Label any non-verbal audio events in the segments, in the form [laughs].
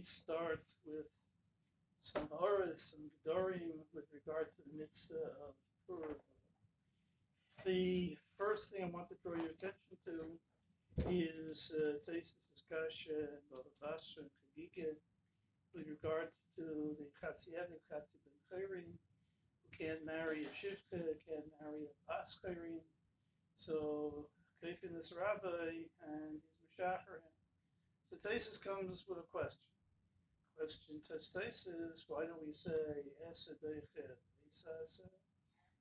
Starts start with some Oris and Gedorim with regard to the mitzvah of. The first thing I want to draw your attention to is uh, Tesis uh, Kasha and Barabash and Chagiga with regard to the Chatziev and Chatzi Ben Chayrin, who can't marry a Shivka, can't marry a Bas Chayrin. So Kefin is Rabbi and he's Meshachar. So Tesis comes with a question. Question to Taisus, why don't we say Esa Deicher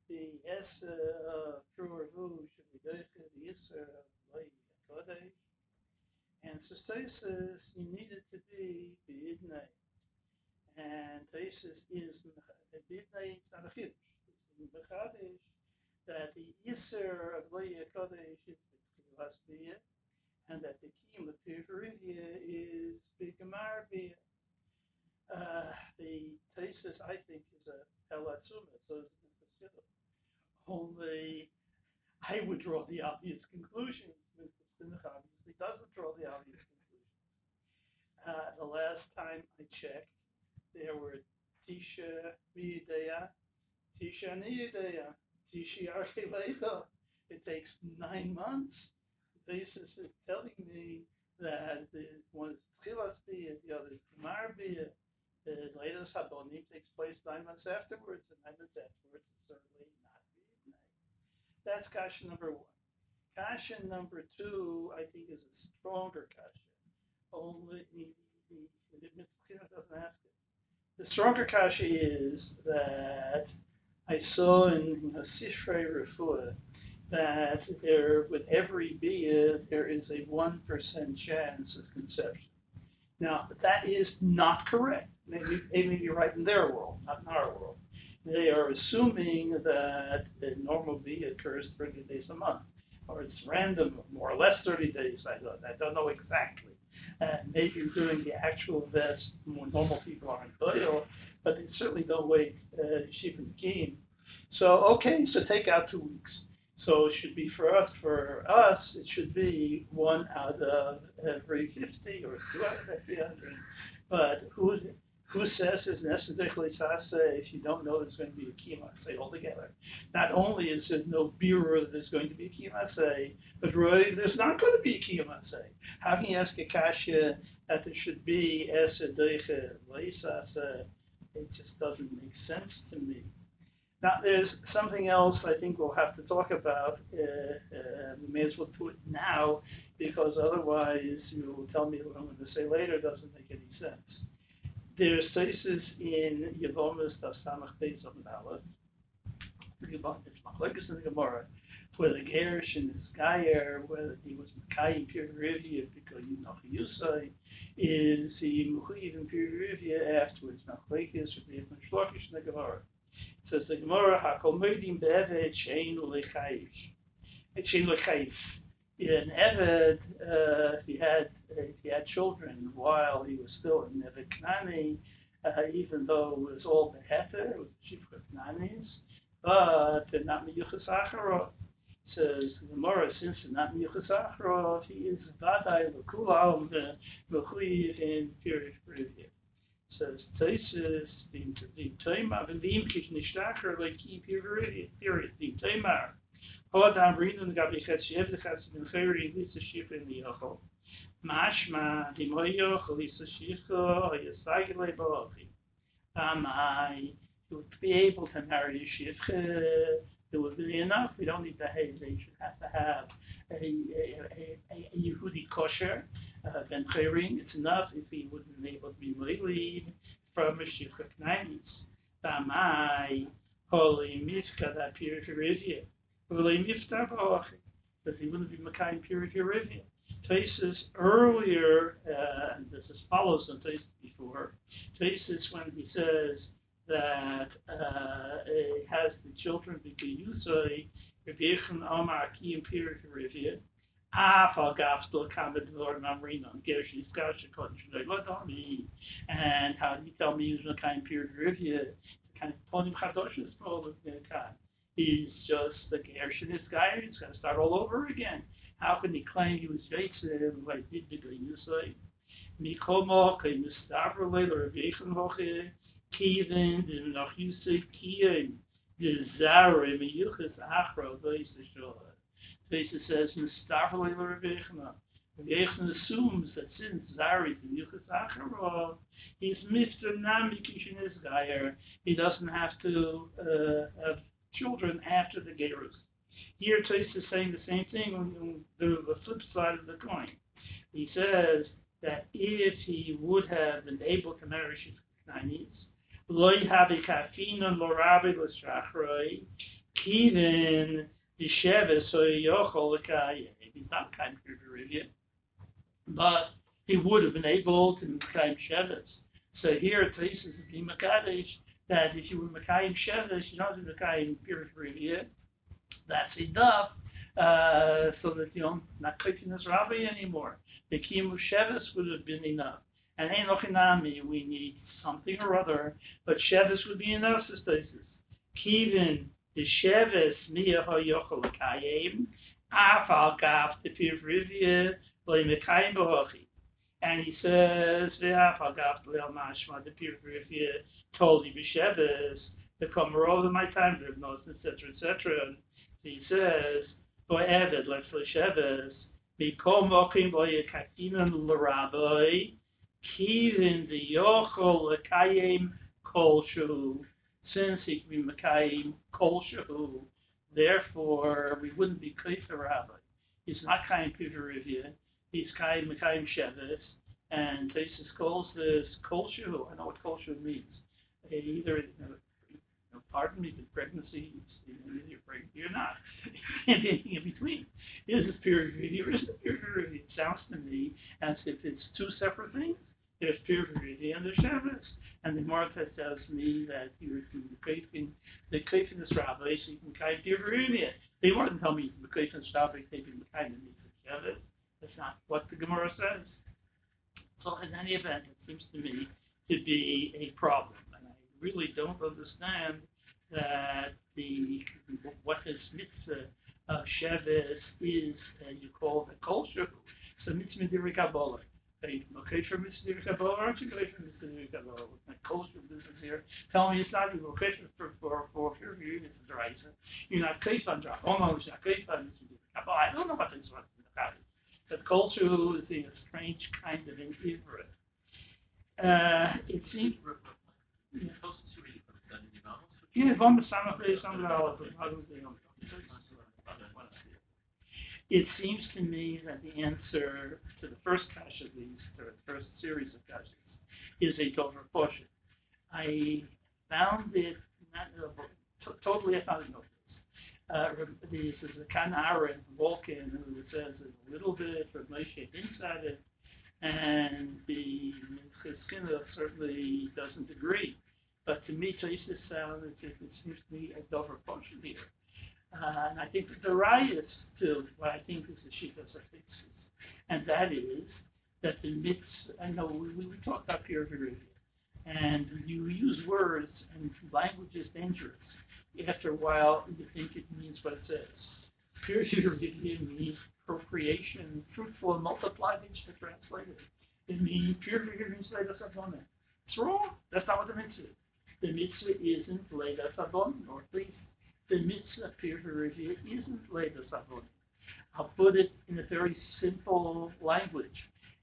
the Esa of true or who should be Deicher, the Isser of Kodesh. And Taisus, you needed to be B'idnei. And Taisus is B'idnei, it's not a Chiddush. It's Mechadish that the Isser of Lay Kodesh is B'Tchilas and that the of Pirivia is B'Gamar B'Yah. Uh, the thesis, I think, is a helatzuma, so it's Only I would draw the obvious conclusion. Mr. Simcha obviously doesn't draw the obvious conclusion. Uh, the last time I checked, there were Tisha Mideya, Tisha Nideya, Tishi Archelecha. It takes nine months. The thesis is telling me that it was Tchilas Biyah, the other is Gemar. The latest Habonim takes place nine months afterwards, and nine months afterwards is certainly not Biyah. That's Kasha number one. Kasha number two, I think, is a stronger Kasha. Only the, the, the, the doesn't ask it. The stronger Kasha is that I saw in know, Refuah that there, with every bia, there is a 1% chance of conception. Now, that is not correct. They may be right in their world, not in our world. They are assuming that the normal bia occurs 30 days a month, or it's random, more or less 30 days. I don't, I don't know exactly. And maybe you're doing the actual vest more normal people are in Doyle, but they certainly don't wait uh, sheep and game. So, okay, so take out two weeks. So it should be for us, for us, it should be one out of every 50 or two out of every 100. But who, who says it's necessarily say if you don't know there's going to be a kima altogether? Not only is there no that there's going to be a kima but really there's not going to be a kima. How can you ask a kasha that there should be esa deiche It just doesn't make sense to me. Now, there's something else I think we'll have to talk about. Uh, uh, we may as well do it now, because otherwise you will tell me what I'm going to say later doesn't make any sense. There's places in Yavomas Tasamach Beis of Nala, it's in the Gemara, where the Gerish and his Gayer, whether he was Makai in because you know Yusai, is he Muchiv in Pirivia afterwards. Machlekes be a Shlokish in the Gemara says the Gemara, Hakol Moedim Be'eved Shein U'Lechayish. Shein U'Lechayish. In Eved, uh, he had uh, he had children while he was still in Eved Knani, uh, even though it was all the Heter, it the chief of Knanis, but not Miyuchas Acharov. Says the Gemara, since not Miyuchas Acharov, he is Vadai L'Kulam V'Chuyiv in Pirish Privia says Taisus the Taimar the Imkish Nishtacher like period the Taimar. Hodam Rinun Gabi Chetchev the Chetz Ben Lisa Shif in the Yochel. Mashma the Lisa Shicho Yasagile Balachi. Amai he would be able to marry a Shifche. Uh, it would be enough. We don't need to have. They should have to have a, a, a, a Yehudi kosher uh, been favoring. It's enough if he wouldn't be able to be Moilid from a Mashiach Knais. Tamai, Holy Mifka, that purity Rivia. Holy Mifta Balachi, that he wouldn't be Makai purity Rivia. Tesis earlier, uh, and this is follows on Tesis before, Tesis when he says that uh, it has the children be Geyusai, Rebbe Yechon Omar Ki and Pirish Rivia, Alpha Gospel Commodore Marino gives you scholarship "What do I mean?" and how you tell me is a kind of peer review. Kind of Tony Kardashian's problem. He's just the Gershon guy. He's going to start all over again. How can he claim he was Jason? Like did the guy you say? Mikoma can Mustafa later Vachan Hoche Kevin the Nachusik Kian the Zara Miyuchas Achra Vaisashor. Taisus says, Mistafrele l'Revechna. Revechna assumes that since Zari miyuchas achro, he's Mr. Nami Kishin Isgayer, he doesn't have to uh, have children after the Gerus. Here Taisus is saying the same thing on the, the flip side of the coin. He says that if he would have been able to marry Shiknanis, loy have kafina lorabi l'shrachroi, kivin yisheves so yochol. He's not kind of but he would have been able to Mekayim Sheves. So here it says the Makadesh that if you were Mekayim Sheves, you don't do Mekayim Pirish That's enough uh, so that you don't not clicking this rabbi anymore. The Kimu Sheves would have been enough. And Einochinami, we need something or other, but Sheves would be enough, says Kivin, the Sheves, Mia HaYochel Kayim, Afal the. And he says, Ve'afal Gaf, Leil Mashma, the you B'Sheves, the my time, etc., etc. He says, Bo'eved, let's Sheves, Mikom mokim bo yekakimen l'rabai, kivin v'yochol l'kayim kol shu, since he be mekayim kol shu, therefore we wouldn't be kaif rabbi. He's not kayim pivarivya, he's kayim mekayim shevis, and Tesis calls this kol shu. I know what kol shu means. Either you know, pardon me, the pregnancy, you're not. [laughs] anything in between. Is this peer review or isn't peer review? It sounds to me as if it's two separate things. There's peer and there's Shabbos. And the Martha tells me that you're the the Kaifin is Rabbi, so you can kind of peer review. They than tell me the Kaifin is Rabbi, they can kind of need for Shabbos. That's not what the Gemara says. So in any event, it seems to me to be a problem And I really don't understand that the what this mitzvah of Sheves is, uh, you call the culture. So mitzvah diri kabbalah. Hey, okay for mitzvah diri kabbalah, aren't you okay for mitzvah diri kabbalah? With my culture business here, tell me it's not even okay for for for for you. This is right. You're not kaif on drop. Oh no, it's not kaif on diri kabbalah. I don't know what this was about. But culture is a strange kind of Ivrit. Uh, it seems it seems to me that the answer to the first cache of these, or the first series of caches, is a Dover portion. I found it not uh, totally I found it no uh, this is a Kanara in Vulcan who says a little bit from Moshe inside it, and the Chizkina certainly doesn't agree. But to me, Tosis sound it, it seems to be a Dover function here. Uh, and I think the riot to what I think is the Shita Safixis, and that is that the myths, I know we, we talked up here very and you use words and language is dangerous. After a while, you think it means what it says. Period means procreation, fruitful and multiply multiplied, it's translated. It means pure means It's wrong. That's not what the mitzvah is the mitzvah isn't Leda Sabon, or please, the mitzvah peer review isn't Leda Sabon. I'll put it in a very simple language,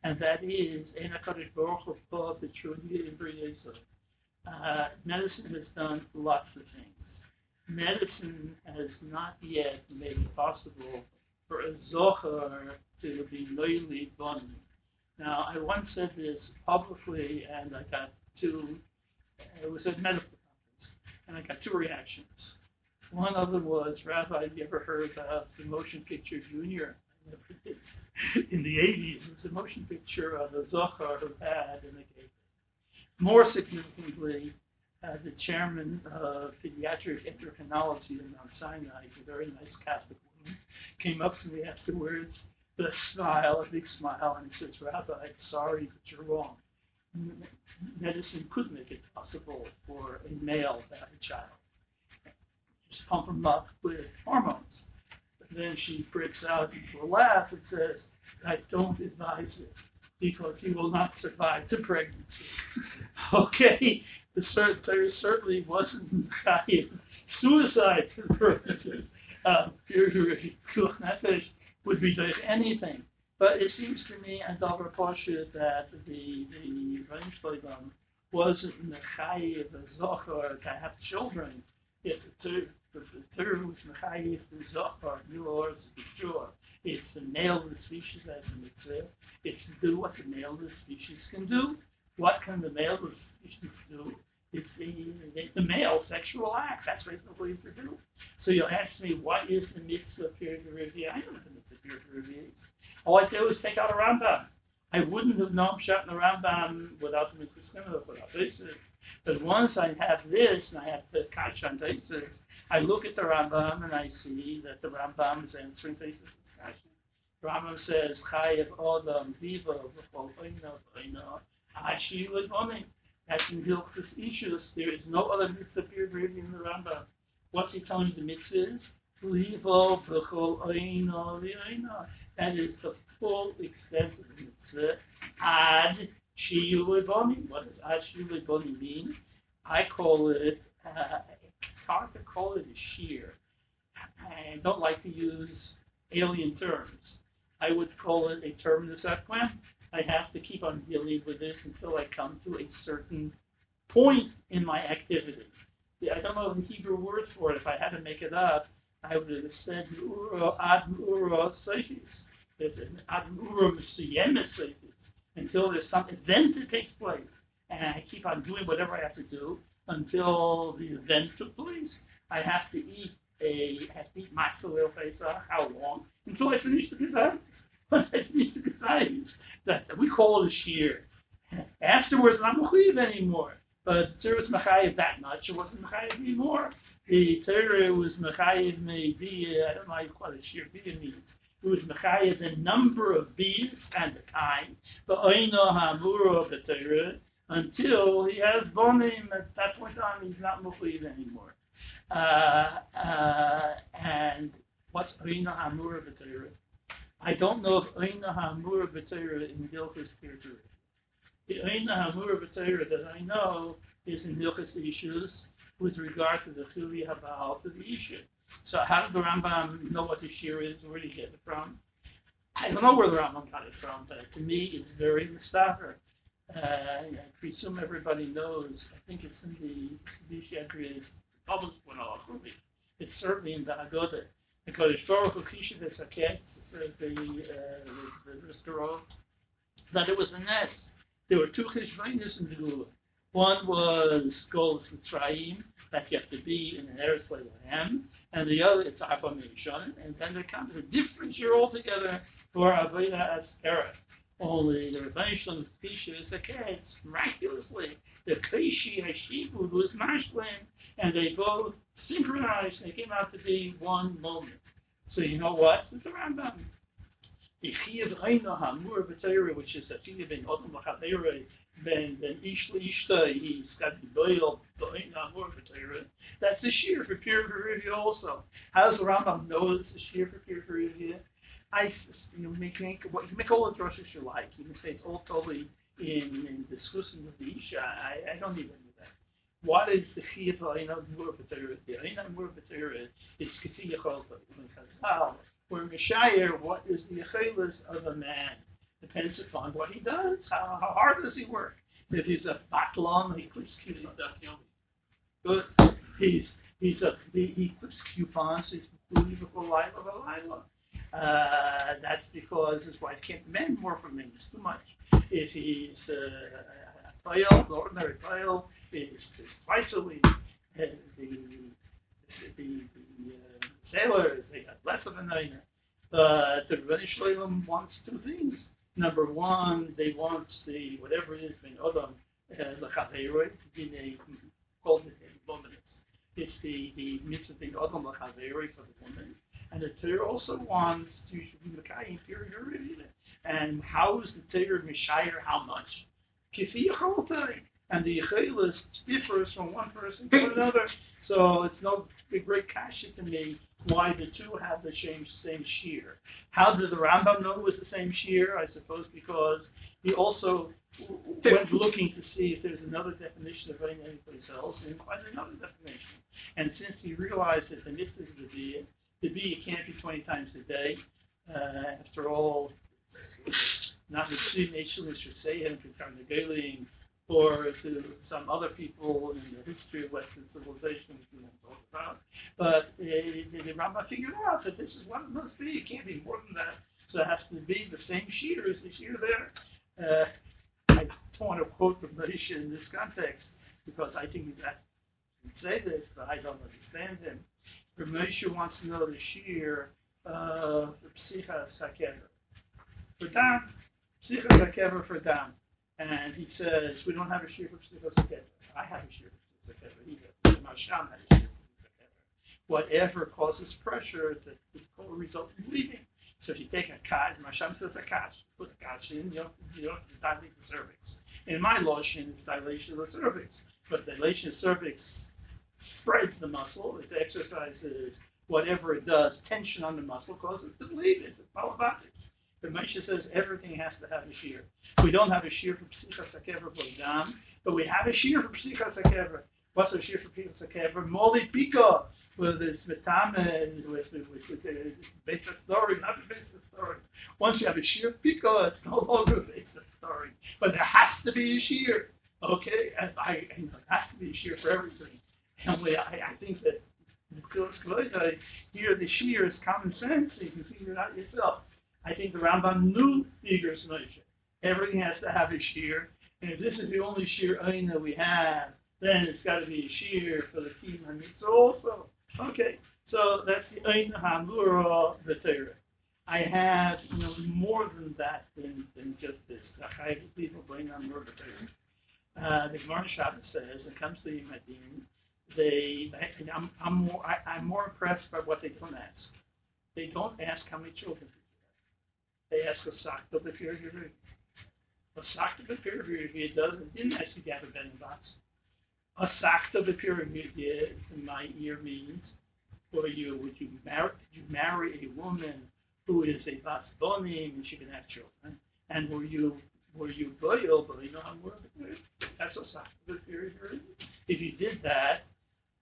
and that is Enakadosh Baruch Hu the Trudy in uh, Medicine has done lots of things. Medicine has not yet made it possible for a zohar to be loyally bun. Now, I once said this publicly, and I got two it was a medical conference, and I got two reactions. One of them was, Rabbi, have you ever heard about the motion picture Junior? In the 80s, it was a motion picture of a Zohar who had in a case. More significantly, uh, the chairman of pediatric endocrinology in Mount Sinai, a very nice Catholic woman, came up to me afterwards with a smile, a big smile, and he says, Rabbi, sorry, but you're wrong medicine could make it possible for a male to have a child. Up with hormones. But then she breaks out into a laugh and says, I don't advise it because he will not survive the pregnancy. [laughs] okay, the cert- there certainly wasn't suicide purposes uh, of would be doing anything. But it seems to me, and Dover Pasha, that the the Reinschleidam wasn't mechayiv a zochar to have children. If the was mechayiv the zochar, new or sure. It's the male of the species as a mitzvah. It's to do what the male of the species can do. What can the male of the species do? It's the, the, the male sexual act. That's what it's supposed to do. So you'll ask me, what is the mitzvah period of review? I don't know the mitzvah period of review. All I do is take out a Rambam. I wouldn't have known Pshat the Rambam without the mitzvah without this. But once I have this and I have the Kash on I look at the Rambam and I see that the Rambam is answering Tesis Rambam says, Chayev Odam Viva Ashi Levonim. That's in Hilchus Ishus. There is no other mitzvah period in the Rambam. What's he telling the mitzvah is? That is the full extent of the mitzvah. Ad Shiyu. What does Ad Shiyu mean? I call it, uh, hard to call it a shear. I don't like to use alien terms. I would call it a terminus equam. I have to keep on dealing with this until I come to a certain point in my activity. I don't know the Hebrew word for it. If I had to make it up, I would have said ad ura ad ura until there's some event that takes place, and I keep on doing whatever I have to do until the event took place. I have to eat a have to eat matzah Pesach. How long? Until I finish the Pesach. [laughs] Once I finish the Pesach, that we call it a shear. Afterwards, I'm not chayiv anymore. But Torah was mechayiv that much. It wasn't mechayiv anymore. The Torah was mechayiv maybe I don't know how you call it shear bia means. It was mechayiv the number of bees and the time. But oino hamura of the Torah until he has bonim. At that point on, he's not mechayiv anymore. Uh, uh, and what's Oina Hamura B'Torah? I don't know if Oina Hamura B'Torah in Milchus Kirtur. The Oina Hamura B'Torah that I know is in Milchus issues with regard to the Chili Habal to the issue. So how did the Rambam know what the shear is? Where did he get it from? I don't know where the Rambam got it from, but to me it's very mustafer. Uh, I presume everybody knows. I think it's in the Vishadriya's published one off. It's certainly in the Haggadah. Because historical Kisha the Saket, the, uh, the, the that it was a nest. There were two Cheshvanis in the Gula. One was Gold Mitzrayim, that you have to be in an Eretz Lehem, and the other, it's Abba Mishon, and then there comes a different year altogether for Avodah Aseret. Only the Rebbeinu Kisha cat, miraculously. The Kaishi Hashibud was Mashlim, and they both synchronized. They came out to be one moment. So you know what? It's a Rambam. Ichiyav Reina Hamur B'Teira, which is a Chiyav Ben Odom L'Chadeira, Ben Ben Ish L'Ishta, he's got the Doyle Reina Hamur B'Teira. That's the shear for peer review also. How does the Rambam know it's a shear for peer review? I, you know, make, make, what, you make all the drushes you like. You can say it's all totally in, in discussing with the Isha. I, I don't even do that. what is the chiyuv ha'ina mur b'teira? The ha'ina mur b'teira is k'ti yacholta. Chazal, where Mishayer, what is the achelis of a man? Depends upon what he does. How, how hard does he work? If he's a batlon, he puts Good. He's he's a he, he puts coupons. He's food before Lila Lila. Uh, that's because his wife can't demand more from him. Too much. If he's uh, a fail, ordinary fail, is twice a week. And the the, the uh, sailors they got less of a niner. But the Rebbeinu Shalom wants two things. Number one, they want the whatever it is in Odom lechaveiroi in a called woman. It's the the mitzvah thing Odom lechaveiroi for the woman. And the Torah also wants to be Mekayim period. And how is the Torah Mishayir how much? Kifi and the Yechelis differs from one person to [laughs] another. So it's no great kasha to me why the two have the same same shear. How did the Rambam know it was the same shear? I suppose because he also went looking to see if there's another definition of rain anyplace else, and find another definition. And since he realized that the mitzvah is the bia, the bia can't be 20 times a day. Uh, after all, not the nation should say him to Carnegie or to some other people in the history of Western civilization, which we won't talk about. But uh, the Rambam figured out that this is what it must be. It can't be more than that. So it has to be the same shear as the shear there. Uh, I don't want to quote the Moshe in this context because I think he's to say this, but I don't understand him. Moshe wants to know the shear of the Psicha Sakever. For Dam, Psicha Sakever for Dam. And he says, we don't have a shear for Psicha Sakever. I have a shear for Psicha Sakever. He does. Masham has a shear for Psicha Whatever causes pressure that will result in bleeding. So if you take a cut, Masham says a cut, put a cut in, you don't, you don't dilate the cervix. In my lotion, it's dilation of the cervix. But dilation of cervix spreads the muscle. It exercises whatever it does, tension on the muscle causes it to bleed. It's a polybatic. The Moshe says everything has to have a shear. We don't have a shear for psichas hakever dam, but we have a shear for psichas hakever. What's a shear for psichas hakever? Moli pika, with this metame, with with the uh, basic story, not basic story. Once you have a shear pika, it's no longer a basic story, but there has to be a shear. Okay, and I, and there has to be a shear for everything. And we, I, I think that here the shear is common sense. You can figure it out yourself. I think the Rambam knew Igros Moshe. Everything has to have a shear. And if this is the only shear ain that we have, then it's got to be a shear for the team and mitzvah also. Okay, so that's the ain hamura v'teira. I have you know more than that than, than just this. People bring on more v'teira. Uh, the Gemara Shabbat says, it comes to Yimadin, they, I'm, I'm more, I, am more impressed by what they don't ask. They don't ask how many children they have. They ask a sakta befirgiri. A sakta befirgiri doesn't didn't you to have a sakta befirgiri in my ear means for you would you marry you marry a woman who is a bas bonim and she can have children. And were you were you boil, but you know I'm That's a sakta befirgiri. If you did that,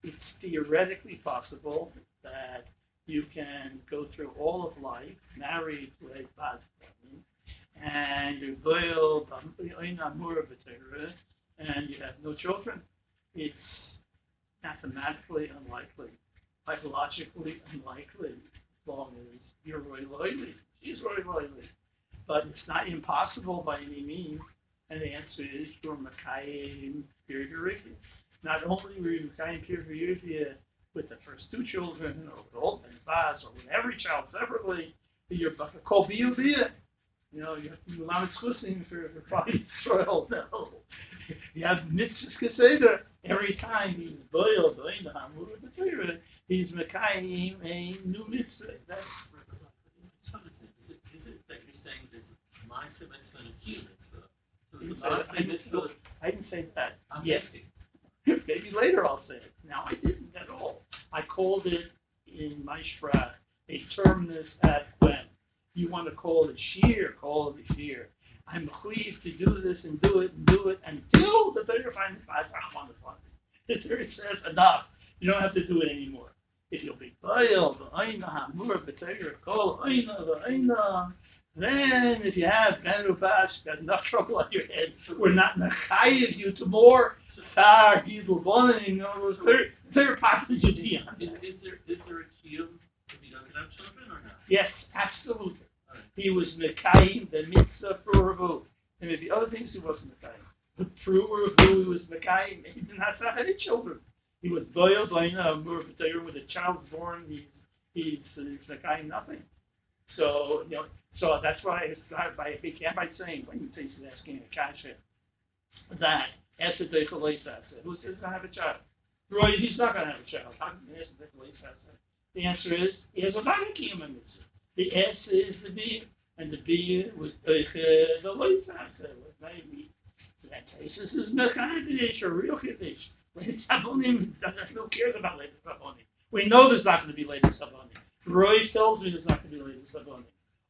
it's theoretically possible that you can go through all of life married to a bad and you build and you have no children. It's mathematically unlikely, psychologically unlikely, as long as you're really loyally. She's really loyally. But it's not impossible by any means. And the answer is you're Makayim Pirguriki. Not only were you Makayim Pirguriki with the first two children, or with all and Baz, or with every child separately, you're called You be you know, you have to do Lamed Chusim for, for Bali Israel. No. You have Mitzvahs Keseder. Every time he's Boyle, Boyle, Hamur, the Torah, he's Mekayim a new Mitzvah. That's so is you're saying that my mitzvah and a mitzvah? So I didn't say that. I'm yes. Maybe later I'll say it. Now I didn't at all. I called it in my shra a terminus ad quem. You want to call it sheer, call it sheer. I'm pleased to do this and do it and do it until the Torah finally finds I want to find it. The Torah says enough. You don't have to do it anymore. If you'll be boiled, then if you have Benubash, got enough trouble on your head, we're not Nachayiv you to more Tar, Gidl, Bonin, third, third part of Judaism. Is, is there is there a kiyum if he doesn't have children or not? Yes, absolutely. Right. He was Mekayim, the mitzvah for Ravu. And the other things he wasn't Mekayim. The true Ravu, he was Mekayim, he did not have any children. He was Boyle, Boina, Murvatayr, with a child born, he, he's, he's Mekayim nothing. So, you know, so that's why I started by, began by saying, when he's asking a kasha, that Esed Who says I have a child? Roy, he's not going to have a child. How can The answer is he has a Malakiyam mitzvah. The S is the B, and the B was the Leisasa. Maybe that This is Mechadish or real Kiddish. Leitzavonim doesn't no cares about Leitzavonim. We know there's not going to be Leitzavonim. Roy tells me there's not going to be Levis Abonim.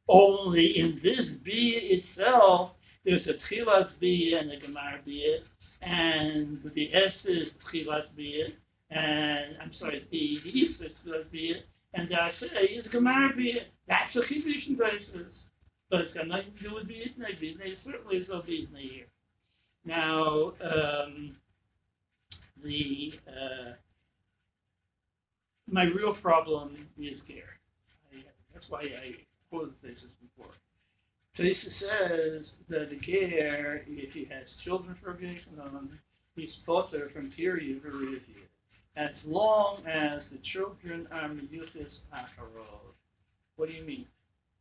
Only in this B itself, there's a Tchilas B and a Gemar Bia, and the S is Tchilas Bia, and I'm sorry, the, the East is Tchilas Bia, and the Asay is Gemar Bia. That's a Chidush basis. But it's got nothing to do with B'itnei. B'itnei certainly is no B'itnei here. Now, um, the uh, my real problem is Ger. I, that's why I quoted this before. Teresa says that the Ger, if he has children for Gechanon, he's potter from period Verivia, as long as the children are Meyuchis Acharod. What do you mean?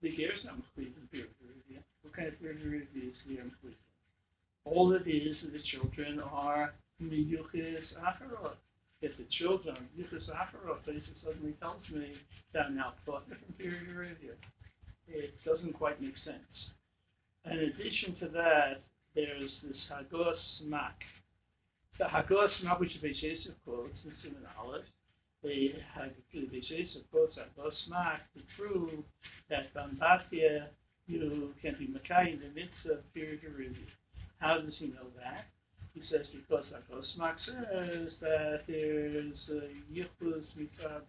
The is not complete in period Verivia. What kind of period Verivia is here complete? All it is is the children are Meyuchis Acharod if the children, Yichus Acharov, suddenly tells me that I'm now taught from period Arabia. It doesn't quite make sense. In addition to that, there's this Hagos Mak. The Hagos Mak, which Beis quotes in Simon Aleph, the Beis quotes Hagos Mak to prove that Bambatia, you can be Makai in the mitzvah of period Arabia. How does he know that? He says because Akosmak says that there's Yichus Mitzvah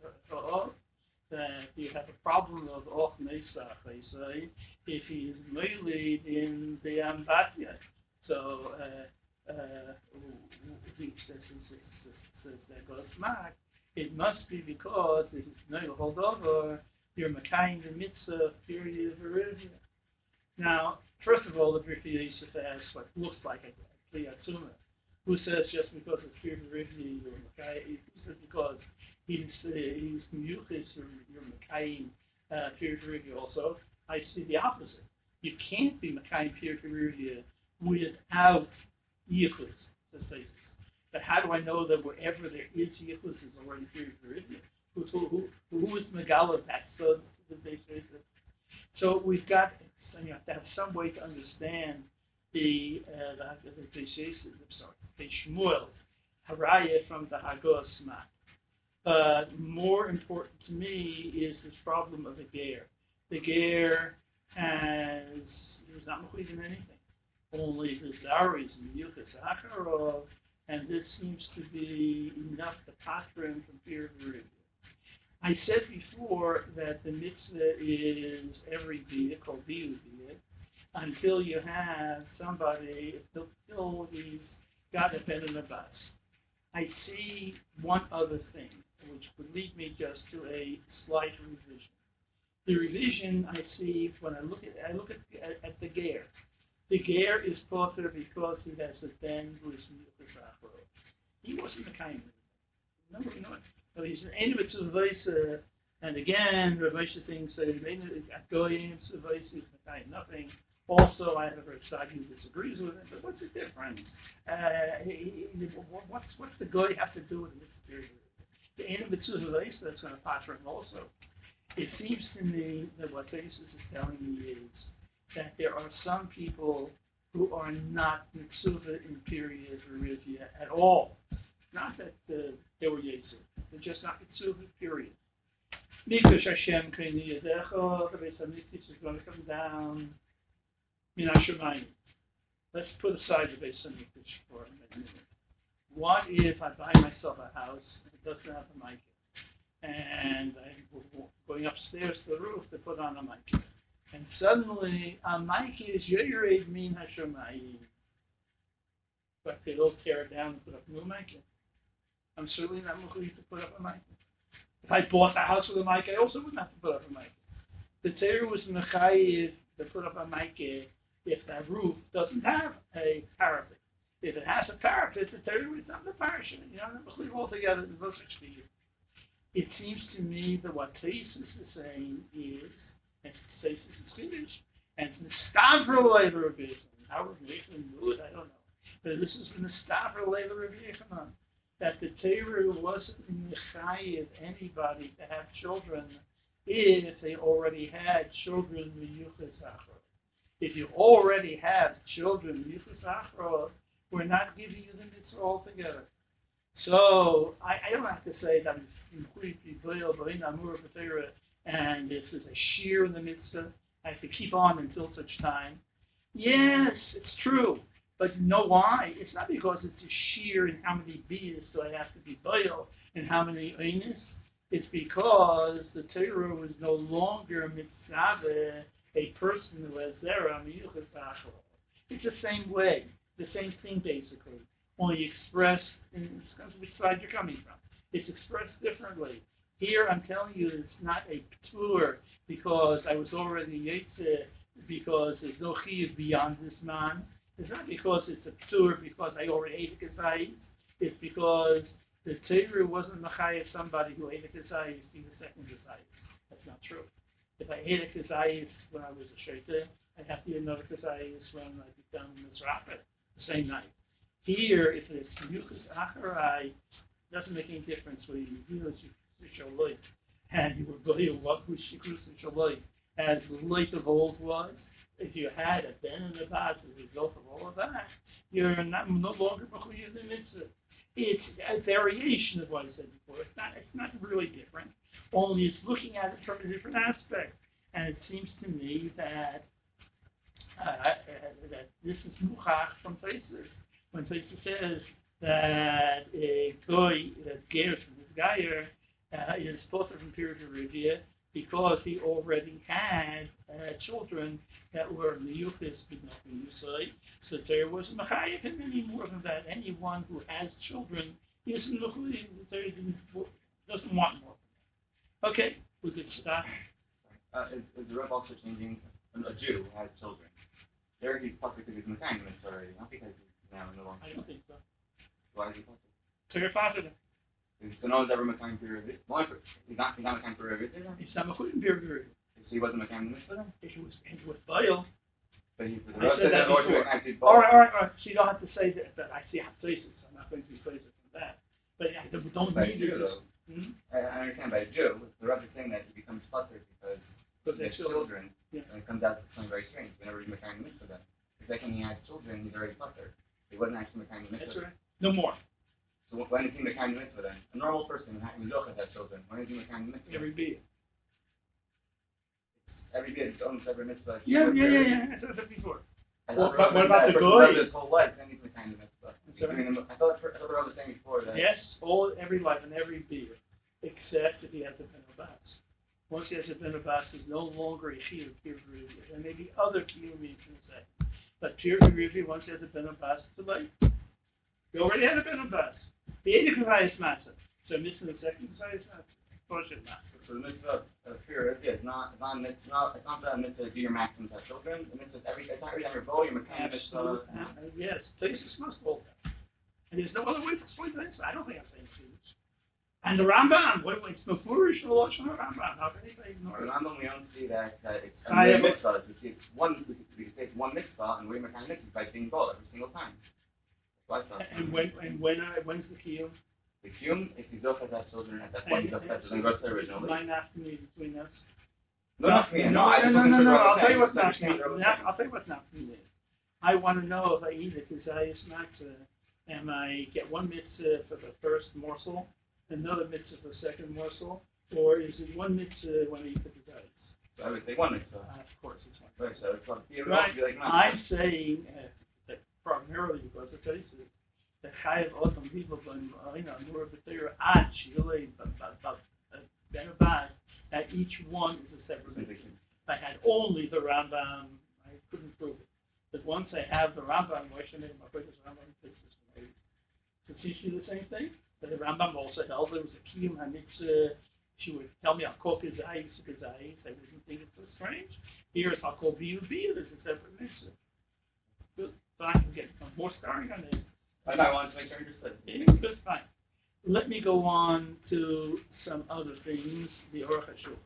that you have a problem of Mesach, they say, if he is in the Ambatya. So, uh, uh, that goes smack, it must be because if it's no hold over, you're Makayim the mitzvah period of origin. Now, first of all, the Brit Yosef asks what looks like a Kliyatsuma. Who says just because it's fear of Rivni, you're Makai, says because he's, uh, he's Muyuchis, you're, you're Makai, uh, also. I see the opposite. You can't be Makai fear of Rivni without Yichus. But how do I know that wherever there is Yichus is already of Rivni? Who, who, who, is Megala? That's the, the basis. So we've got, you have to have some way to understand the uh, the the sorry the Shmuel Haraya from the Hagos But more important to me is this problem of the Ger. The Ger has is not machliv in anything. Only the Zaris and Yuchas Acharov, and this seems to be enough to pastor him from fear of the I said before that the mitzvah is every dia called biu until you have somebody, until he's got a bed in the bus. I see one other thing, which would lead me just to a slight revision. The revision I see when I look at I look at, at, at the Ger. The Ger is potter because he has a ben who is He wasn't the kind of no, so he's an Inuit to and again, Rav Moshe thinks that at Goyim, is the kind nothing. Also, I have a very who disagrees with it, but what's the difference? Uh, he, he, what's, what's the guy have to do with period? The end of the two that's going to him also. It seems to me that what Thesis is telling me is that there are some people who are not mitzuva in period at all. Not that they were Yesu. They're just not mitzuva, period. Mikush Hashem Keni Yadecho, the Beis HaMikdash is going to come down. Minashamayim. Let's put aside the Beis Hamikdash for a minute. What if I buy myself a house doesn't have a mic, and I'm going upstairs to the roof to put on a mic, and suddenly a mic is Yered Min Hashamayim. But they don't tear it down and put up a new mic. I'm certainly not looking to put up a mic. If I bought a house with a mic, I also wouldn't have to put up a mic. The Torah was mechayiv to put up a mic if that roof doesn't have a parapet. If it has a parapet, the Torah is not the parasha. You know, the altogether the to. It seems to me that what Tesis is saying is, and Tesis is Chiddush, and it's Stavro Lever of How would Nathan do it? I don't know. But this is the Stavro Lever of Yechanan. That the Torah wasn't Mechayiv anybody to have children if they already had children with Yuchas. If you already have children, we're not giving you the mitzvah altogether. So I, I don't have to say that completely and this is a shear in the mitzvah. I have to keep on until such time. Yes, it's true. But you know why? It's not because it's a shear in how many beers do I have to be boil and how many einis. It's because the Torah was no longer mitzvah a person who has zera miyuchas It's the same way, the same thing basically, only expressed in which side you're coming from. It's expressed differently. Here I'm telling you it's not a tour because I was already Yitzhak, because there's no chiyuv beyond this man. It's not because it's a tour because I already ate a kazayis. It's because the Torah wasn't machayah somebody who ate a kazayis being the second kazayis. That's not true. If I ate a kazayis when I was a shaita, I have to eat another kazayis when I become a Mizrapah the same night. Here, if it's yuchas acharai, doesn't make any difference whether you do this shaloi and you were going what was shikrus shaloi as the light of old was. If you had a ben and a bas as a result of all of that, you're not, no longer mechuyev the mitzvah. It's a variation of what I said before. It's not. It's not really different. Only it's looking at it from a different aspect. And it seems to me that uh, uh, that this is muchach from Tosfos. When Tosfos says that a goy that gears from his gayer uh, is supposed from review because he already had uh, children that were miyuchis b'nachim So there was machayev him any more than that. Anyone who has children isn't doesn't want more. Okay, we could stop. Uh, is, is the Rebbe also changing a Jew has children? There he's public because he's Mekayim already, not because he's now no longer. I don't think so. Why is he public? So you're positive. So no one's ever Mekayim for Revit. He's not, he's not Mekayim for Revit. He's not Mekayim for Revit. So he wasn't Mekayim for? He was, he was Baal. But he, the I said that Lord before. All right, all right, all right. So you don't have to say that, that I see places. I'm not going to be places from that. But I don't need Jew, it. Hmm? I, I understand by Jew. The Rebbe is saying that he becomes flustered because They has children, yeah. and it comes out to something very strange. Whenever he's Mekayim for them. The second he has children, he's already flustered. He wasn't actually Mekayim that's for right. No more. So when is he Mekayim for them? A normal person who's also has children. When is he Mekayim them? Every beer. Every bit its own separate mitzvah. Yeah, yeah, yeah, yeah. I said that before. Well, but what about the goy? His whole life, then he's Mekayim mitzvah. He's sorry? doing the- I thought, I thought was saying before that. Yes, all every life and every beer, except if he has a benabas. Once he has a benabas, he's no longer a shiur peer review. There may be other peer review can say, but peer review once he has a benabas, it's too late. He already had a benabas. The is matzah, so missing the second kavayis matzah. Bullshit matzah. So the mitzvah of fear is, yeah, it's not, it's not, it's not, it's not the mitzvah to do your maximum have children. The mitzvah is every, it's not every time you're bowl, you're Mekayim Absolute, uh, yes, places must hold that. And there's no other way to explain this. I don't think I'm saying huge. And the Rambam, what, it's no flourish the Lashon Rambam. How can anybody ignore it? Rambam, we don't see that, that it's a I mitzvah. We see it's one, we could, we could take one mitzvah and we're Mekayim mitzvah by being bowl every single time. That's I. And when, and when, uh, when's the kiyum? The Kiyum, if he's also has children at that point, also has children, goes to the original. Might not be between us. No, not me, no, no, no, no, no, I'll tell you what's not me. the other Now, thing. I'll tell you what's not me. I want to know if I eat a kazayas matzah, am I get one mitzvah for the first morsel, another mitzvah for the second morsel, or is it one mitzvah when I eat the? So I would say one mitzvah. Uh, of course, it's one. Right, so it's you Right. like. I'm saying uh, that primarily because of cases the chayav otam people from you know more b'teir ad shilei benabad that each one is a separate mitzvah. If I had only the Rambam, I couldn't prove it. But once I have the Rambam, why should I make my previous Rambam fix this? To teach you the same thing, the Rambam also held there was a kiyum hamitzvah. She would tell me I'll call kazayis kazayis. I wouldn't think it's so strange. Here it's I'll call biu biu. There's a separate mitzvah. Good. So I can get more starring on it. I know, I wanted to make sure you understood. Yeah, Good, fine. Let me go on to some other things, the Aruch HaShulchan.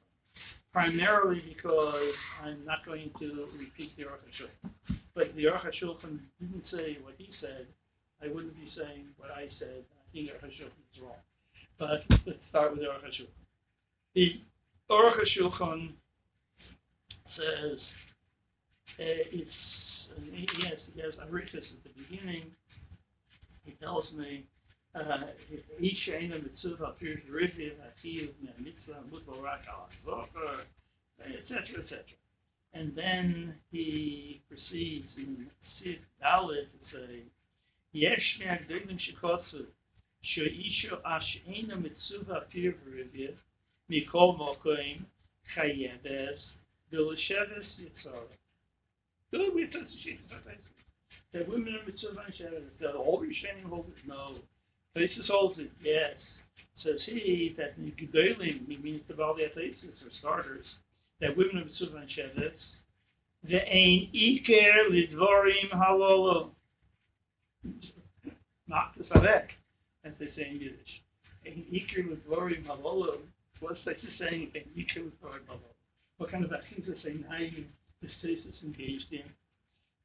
Primarily because I'm not going to repeat the Aruch HaShulchan. But the Aruch HaShulchan didn't say what he said. I wouldn't be saying what I said in Aruch HaShulchan is wrong. But let's start with the Aruch HaShulchan. The Aruch HaShulchan says, uh, it's, yes, yes, I read this at the beginning. He tells me, uh, each shein of mitzvah appears to review achiv mitzvah mutal rak etc., etc. And then he proceeds in Sif Dalit to say, Yesh me'agdolim shikotsu שאישו אש אינו מצווה פירוש רבי, מכל מקום חייבס, ולשבס יצור. Good, we have to see that women are mitzvah and shadow. That all your standing hold it? No. Faces holds it, yes. Says he that the Gedolim, means the Baal Thesis or starters, that women are mitzvah and shadow. The ein iker lidvorim halolo. Not the savek, as they say in Yiddish. Ein iker lidvorim halolo. What's that saying? Ein iker lidvorim halolo. What kind of are saying? How you this thesis engaged in?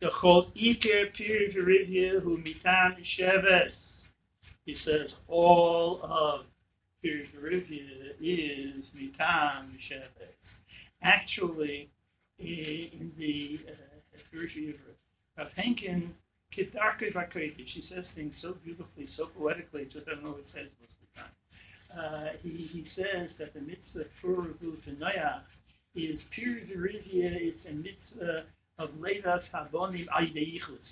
The whole Iker Pirivirivya who mitam sheves. He says all of Pirivirivya is mitam sheves. Actually, in the uh, of Henkin, Vakreti, she says things so beautifully, so poetically, just I don't know what it says most of the time. Uh, he, he says that the mitzvah Furavu Tanayach is pure Pirivirivya, it's a mitzvah of Levas Habonim Aide Yichus.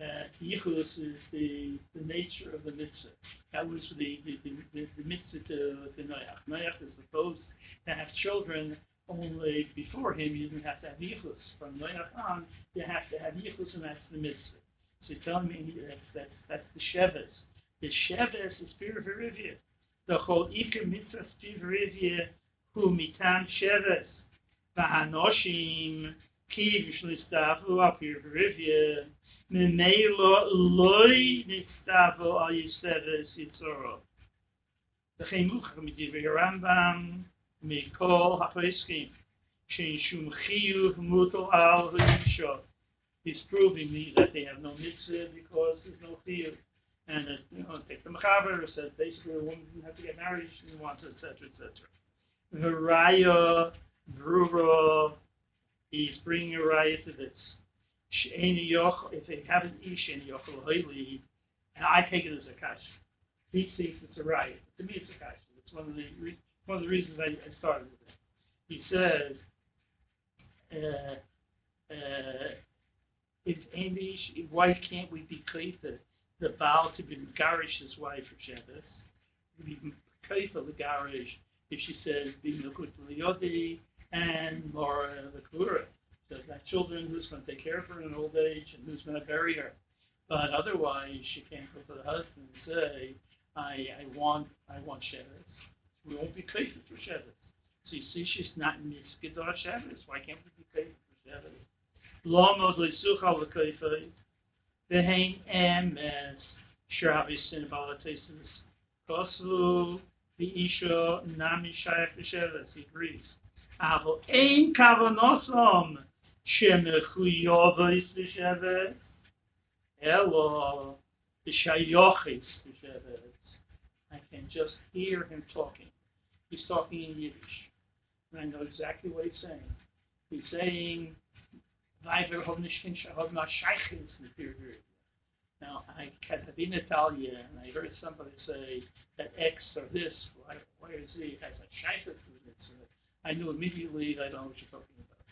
Uh, yichus is the, the nature of the mitzvah. That was the, the, the, the, the mitzvah to, to Noach. Noach is supposed to have children only before him you didn't have to have yichus. From Noach on, you have to have yichus, and that's the mitzvah. So tell me that's, that's, that's the Sheves. The Sheves is Pir Verivia. The whole Iker mitzvah Pir Verivia, who mitan Sheves. Vahanoshim kiv shlistavu al pirivia memelo loy nitstavu al yiseves yitzoro. וכן מוכר מדברי הרמב"ם מכל הפסקים שאין שום חיוב מוטל על האישה. He's proving me that they have no mitzvah because there's no chiyuv. And it, you know, take the Mechaber says basically a woman doesn't have to get married, she wants etc., etc. Viraya, Brura, he's bringing a raya to this. If they have an ish yochel and I take it as a kash. He thinks it's a raya. To me, it's a kash. It's one of the one of the reasons I, I started with it. He says, uh, uh, if Amish, why can't we be kaifa the Baal to be garish his wife for Shabbos? Be kaifa the garish if she says be nukut liyodi and more the kura. So that children who's going to take care of her in old age and who's going to bury her. But otherwise, she can't go to the husband and say, I, I want I want Shabbos. We won't be kaifa for Shabbos. So you see, she's not in mitzvah Shabbos. Why can't we be kaifa for Shabbos? Lomos leisucha lekoifei, behain emes, shiravisin balatesis, koslu veisho nami shayach v'sheles, he agrees. Avo ein kavonosom, shemechuyovis v'sheves, elo v'shayochis v'sheves. I can just hear him talking. He's talking in Yiddish. And I know exactly what he's saying. He's saying Period. Er now, I have been in and I heard somebody say that X or this, Y, y or Z has a sheiches in it. So I knew immediately I don't know what you're talking about.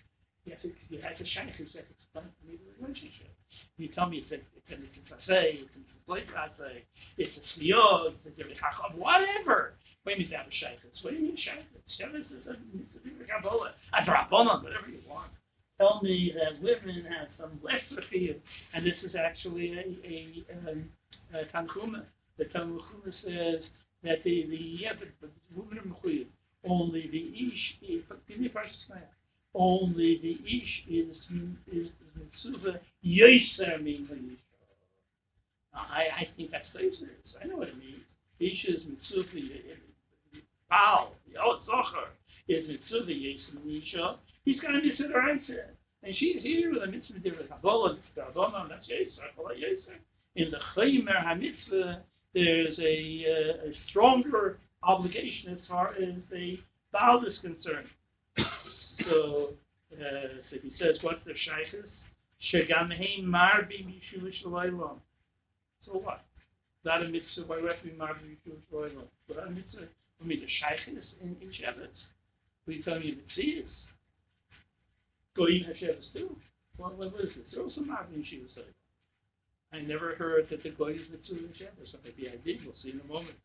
Yes, it, you had to shine who said to me the relationship. You tell me it's a it's a mitzvah, it's a blake say, it's a siyod, it's a whatever. What do you mean have a shaykhis? What do you mean shaykhis? Shaykhis is a mitzvah kabbalah, a drabonon, whatever you want. Tell me that women have some lesser chiyuv, and this is actually a a, um, a tanchuma. The tanchuma says that the the yeah, but, women are mechuyev only the ish is only the ish is is mitzvah yoser min I I think that's is. I know what it means. Ish is mitzvah Baal Yotzocher is mitzvah yoser He's going to mitzvah answer, and she's here with a mitzvah that's yoser yoser. In the chaymer hamitzvah, there's a, uh, a stronger obligation as far as the Baal is concerned. [coughs] so, uh, so he says, what's the? Shegam hein marbi mishulish So what? That a mitzvah, be married to Yeshua Shloimo? That a mitzvah, for me, the shaykhis in, in Shevetz. We tell me the tziyas. Goyim Shevetz too. what, what is this? They're also married in Yeshiva Seder. I never heard that the Goyim mitzvah in Shevetz. So maybe I did. We'll see in a moment.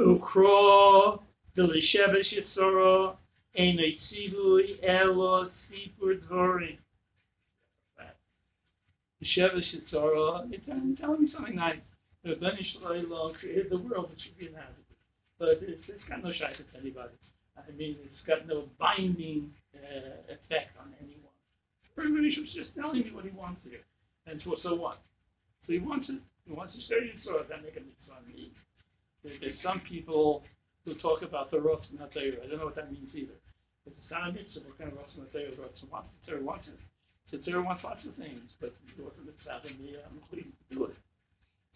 Ukro, the Shevetz Yitzorah, Ein Eitzivui, Elo, Sipur Dvorim. Yitzorah, it's telling me something nice. The created the world, it should be inhabited. But it's, it's got no shaykhs to anybody. I mean, it's got no binding uh, effect on anyone. Was just telling me what he wants here. And so, so what? So he wants it. He wants to share Yitzorah, that make a mitzvah me. There, there's some people who talk about the Rosh Natayr. I don't know what that means either. It's not a mitzvah, what kind of Rosh Natayr Rosh wants. The Torah wants it. The Torah wants lots of things, but it wasn't mitzvah, and I'm including to do it.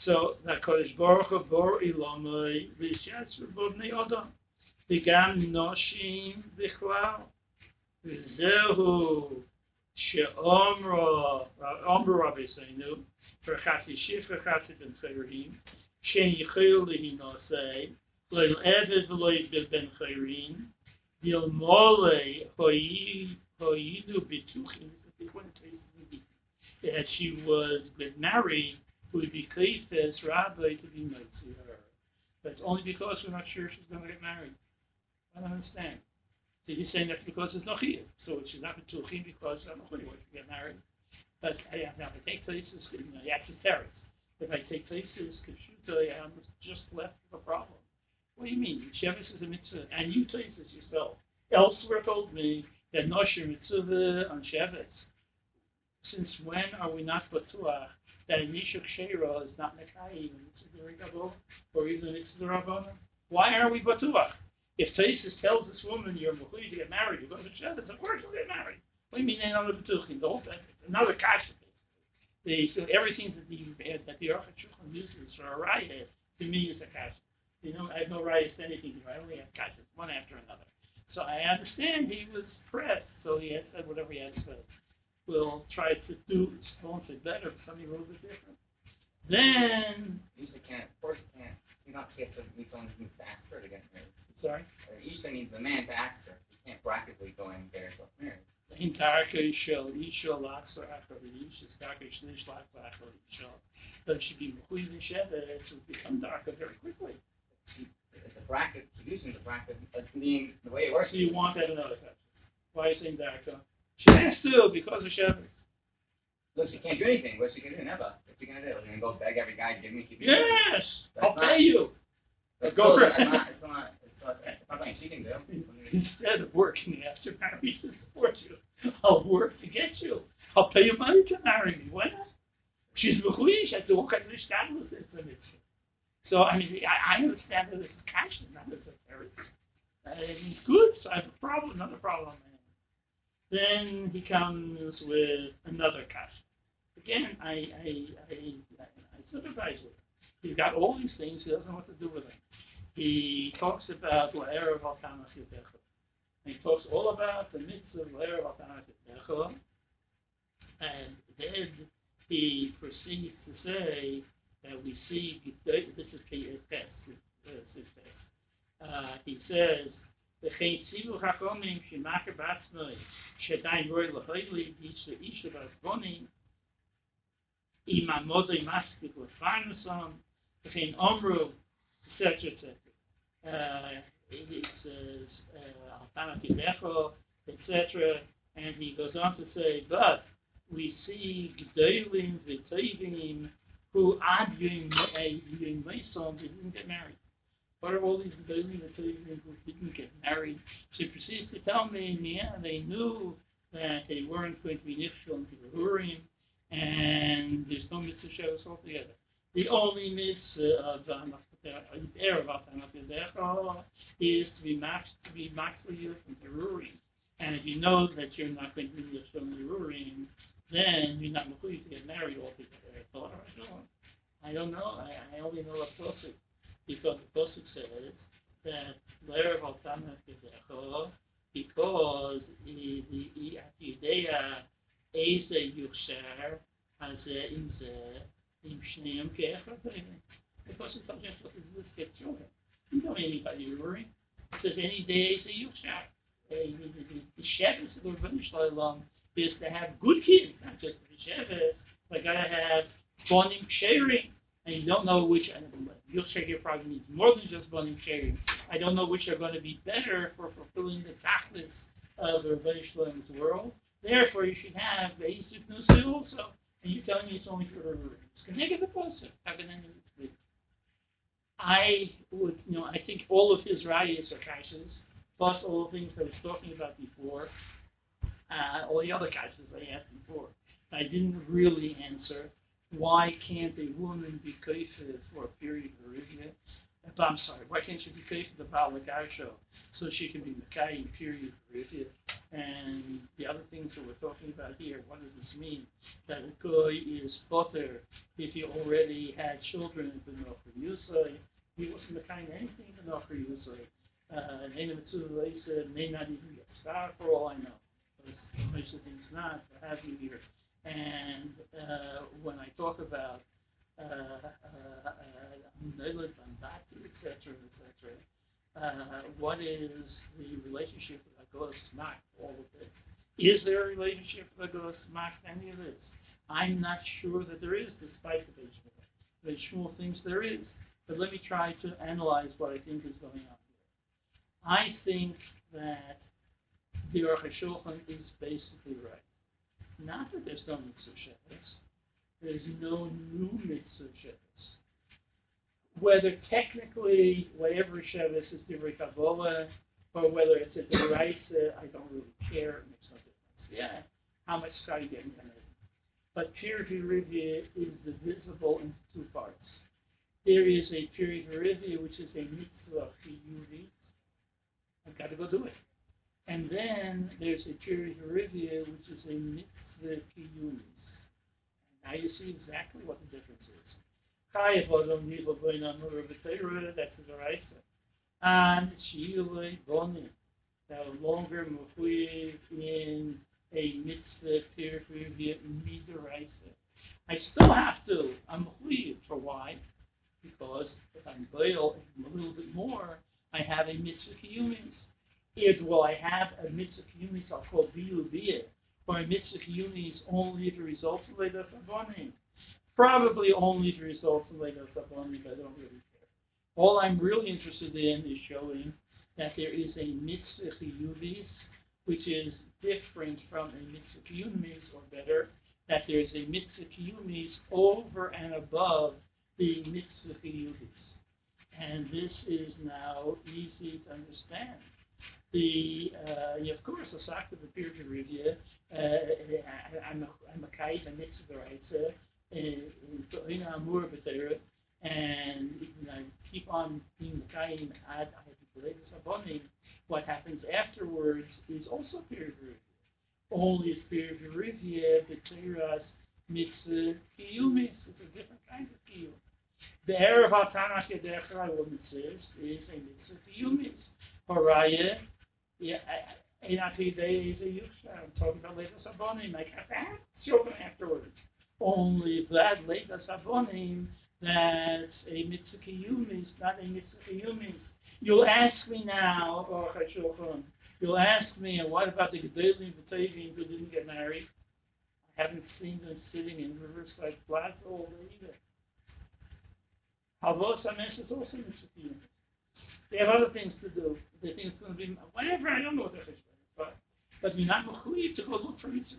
So the Kodesh Baruch Hu Bor Ilamai V'Yishatz Rebodnei Odom וגם נשים בכלל וזהו שאומרו אומרו רבינו פרחתי שיף פרחתי בן חיירים שאין יכול להינוסי לא ילעבד ולא יגדל בן חיירים ילמולי הוינו בטוחים that she was married would be Kaifes Rabbi to be Mitzi her. That's only because we're not sure she's going to get married. I don't understand. So you're saying that's because it's not here. So she's not be Betuchim because I'm not going to get married. But I have now to take places, you have to terrace. If I take places, I'm just left with a problem. What do you mean? Shevis is a mitzvah, and you places yourself. Elsewhere told me that Nosher mitzvah on Shevis. Since when are we not batuach that a Mishuk Sheira is not it's a very or even the Rabbana. Why are we Batuach? If Taisus tells this woman you're Mukhui to get married, you go to Shabbos, of course you'll get married. What do you mean they're not Batuchim? The whole thing, another kasha. They, so everything that the that the Aruch HaShulchan uses for a raya to me is a kasha. You know, I have no raya to anything here. I only have kashas, one after another. So I understand he was pressed, so he had said whatever he had said will try to do sponsor better, something a little bit different. Then usually can't, of course can't. You not meet someone who needs to ask her to get married. Sorry. Or usually needs the man to act her. You can't practically go in there and get herself married. In Tarka Yishel, Yishel Laksar Achar Yish, Tarka Shlish Laksar Achar Yishel. That should be Mechuy Visheva, it will become darker very quickly. It's a practice, producing the practice, but meaning the way it works. So you want that another question. Why are you saying darker? She has to because of Shabbat. Look, she can't do anything. What's she gonna do? Never. What's she gonna do? She's gonna go beg every guy, give me, keep me. Yes, I'll pay you. Go for it. It's not, it's it's it's can do. Instead of working after marriage to support you, I'll work to get you. I'll pay you money to marry me. Why not? She's mechuyesh. I have to walk this. So I mean, I, I understand that is passion, not as a. Uh, it's good. So I have a problem, another problem. Then he comes with another cast. Again, I, I, I, I sympathize with him. He's got all these things, he doesn't know what to do with them He talks about La'er of Altanach Yedecha. He talks all about the mitzvah of La'er of Altanach Yedecha. And then he proceeds to say that we see, this is K.S. Uh, he says, וכן ציוו חכמים שמאחר בעצמוי שעדיין רואי להוילי איש לאיש ובעצבונים עם המודוי מספיק לפרנסם וכן אומרו etc. etc. Uh, Kidecho, etc. And he goes on to say, but we see G'daylim v'Tayvim who ad Yim Meisom didn't get married. What are all these Gedolim that who didn't get married? She proceeds to tell me, yeah, they knew that they weren't going to be nifshel into the Hurim, and there's no mitzvah shows altogether. The only mitzvah of Erevat, and that is to be max to be Makriya from Terurim. And if you know that you're not going to be from Terurim, then you're not going to get married all together. I thought, oh, I don't know. I, I only know a Posuk because the Posuk says that Erevat Tanakh because the Atidea Eze Yushar has in the in Shneim Kechot. The you supposed to do this get children. You don't need anybody worrying. It says any day is a yuchshak. The, the, the Shabbos of the Rebbeinu Shalom is to have good kids, not just the Shabbos. They gotta have bonim sharing. And you don't know which, and Yuchshak here probably needs more than just bonim sharing. I don't know which are going to be better for fulfilling the tachlis of the Rebbeinu Shalom's world. Therefore, you should have the Yisuf also. And you're telling me it's only for it's connected to. How can any of I would, you know, I think all of his rayas are kashas, plus all the things I was talking about before, uh, all the other kashas I asked before. I didn't really answer why can't a woman be kafir for a period of arrhythmia? I'm sorry, why can't she be kafir the Baal show so she can be Makai period of arrhythmia? And the other things that we're talking about here, what does this mean? That a guy is butter if he already had children the Nocher Yusai, he wasn't Makai anything in the Nocher Yusai. Uh, Name of a race may not even get started for all I know. Most of the things not, to have you here. And uh, when I talk about etc., etc. uh, what is the relationship with Hagahos Smak, all of it? Is there a relationship with Hagahos Smak, any of this? I'm not sure that there is, despite the Beis Shmuel. Beishmuel thinks there is, but let me try to analyze what I think is going on here. I think that the Aruch HaShulchan is basically right. Not that there's no mitzvah Shabbos. There's no new mitzvah. Whether technically whatever Shabbos is Divrei Kabbalah or whether it's a Deraisa, I don't really care. It makes no difference. Yeah, how much sky you get in But Pir review is divisible into two parts. There is a Pir Virivia, which is a mitzvah chiyuvi. I've got to go do it. And then there's a Pir Virivia, which is a mitzvah kiyumis. Now you see exactly what the difference is. That's the Raisa. And Shiilei Bonim, no longer Mechuyev in a mitzvah Pirfirvia Midaraisa. I still have to, I'm Mechuyev, for why? Because if I'm Baal a little bit more, I have a mitzvah kiyumis. Is will I have a mitzvah kiyumis I'll call biyu biyah by mitzvah yunis only if it results in Leda Sabonim. Probably only if it results in Leda Sabonim, but I don't really care. All I'm really interested in is showing that there is a mitzvah yunis, which is different from a mitzvah yunis, or better, that there's a mitzvah yunis over and above the mitzvah yunis. And this is now easy to understand. The uh, of course the of the peer review uh, uh, I'm a I'm a kite a mitzvah right in Amur B'Teira and you know, keep on being the kaim ad sabonim what happens afterwards is also peer review. Only is peer review B'Teira's mitzvah kiyumis it's a different kind of kiyum the Erev HaTanach Yedech Ra Mitzvah is a mitzvah kiyumis Haraya yeah, in actually days a youth I'm talking about later sabonim. I have to children afterwards. Only that later sabonim that's a mitzvah kiyumis, not a mitzvah kiyumis. You'll ask me now, or you'll ask me, and what about the Gedalim Batavim who didn't get married? I haven't seen them sitting in Riverside Plaza all day either. Havos Hamesh is also mitzvah kiyumis. They have other things to do. They think it's going to be whatever. I don't know what they're but but you're not mechuyev to go look for mitzvah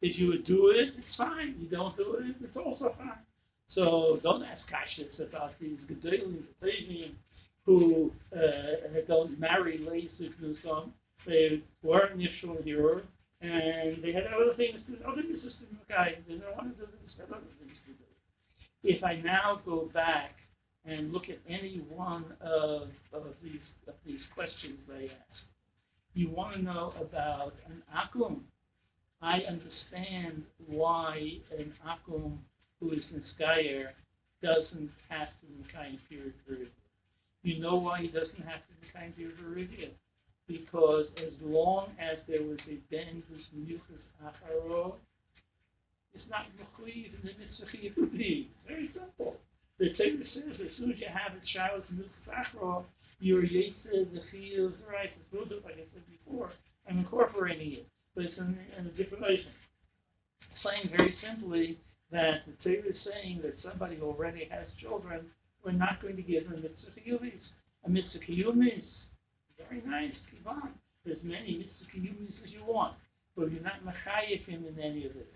If you would do it, it's fine. You don't do it, it's also fine. So don't ask kashas about these gedolim, gedolim who uh, don't marry lazy nusam. They weren't nishul here, and they had other things, other business to do. They don't want to do this, have other things to do. If I now go back and look at any one of, of these of these questions they ask. You want to know about an akum. I understand why an akum who is Niskayer doesn't have to be kind period Berivia. You know why he doesn't have to kind period Berivia? Because as long as there was a ben who's muchas acharo, it's not mechuyev in the mitzvah Very simple. The Torah says as soon as you have a child to move to you're Yetzer, the Chiyuv, the right, the Buddha, like I said before, I'm incorporating it, but it's in, in a different version. Saying very simply that the Torah is saying that somebody already has children, we're not going to give them mitzvah kiyumis. A mitzvah kiyumis, very nice, keep on. There's many mitzvah kiyumis as you want, but you're not machayif in any of this.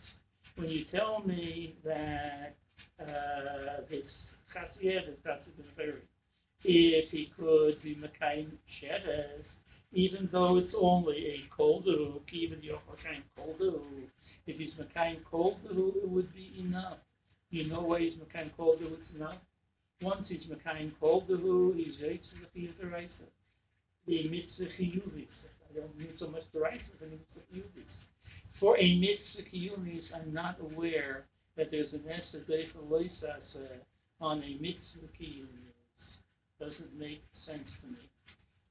When you tell me that uh, this chasiyah is very if he could be Mekayim Sheres, even though it's only a Koldu, even the Yochakayim Koldu, if he's Mekayim Koldu, it would be enough. You know why he's Mekayim Koldu, it's enough? Once he's Mekayim Koldu, he's Yitzhak the Raisa. The Mitzvah Chiyuvis. I don't need so much the Raisa, but the Mitzvah Chiyuvis. For a Mitzvah Chiyuvis, I'm not aware that there's an Esther Defa Loisas on a Mitzvah Chiyuvis doesn't make sense to me.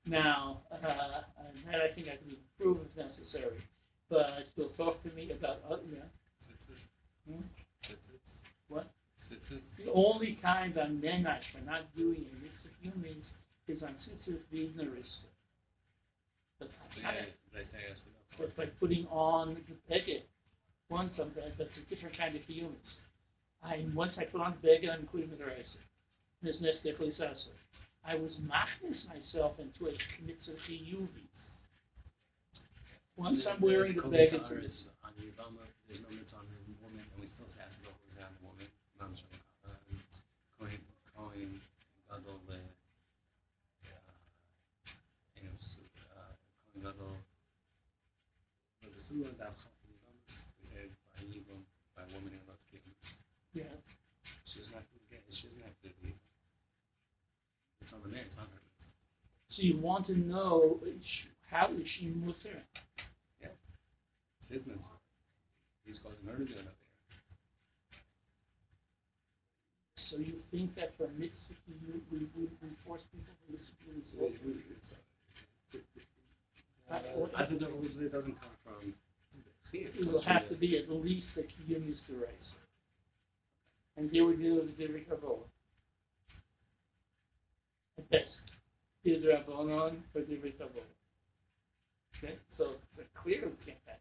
Now, uh, that I think I can prove if necessary. But you'll talk to me about other. Yeah. Hmm? What? The only time I'm menash for not doing a mix of humans is on tzitzit v'idnaris. But but by putting on the beged, once I'm that's a different kind of humans. I once I put on the beged, I'm including the. There's neftek lisasa. I was machnis myself into a mitzvah chiyuvi. Once I'm wearing the beged, on the Yavama, there's no mitzvah on the woman, and we still have to go around the woman. Mam Kohen, Kohen, Gadol, you know, Kohen Gadol. That by by woman in Lot Yeah. She's not, she doesn't have to be on the man, it's. So you want to know how is she mutter? Yeah. He's to. So you think that for mitzvah we, we, we people to listen to I that it doesn't come from. It will have to be at least the kiyum is to raise. And here we deal with the Rikavola best is Rabbanon for the Ritavon. Okay, so it's clear we can't have.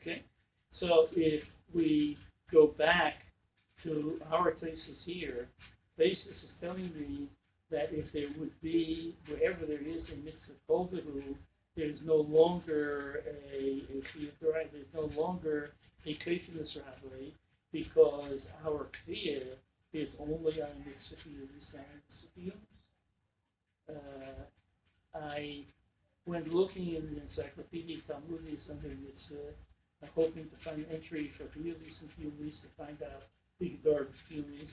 Okay, so if we go back to our thesis here, thesis is telling me that if there would be, wherever there is a mitzvah there's no longer a, there's no longer a Keshinus Rabbi, because our Kriya is only on Mitzvah and uh, I, when looking in the Encyclopedia Talmudis under Mitzvah, I'm hoping to find an entry for Hiyulis and Hiyulis to find out the Gedar Hiyulis.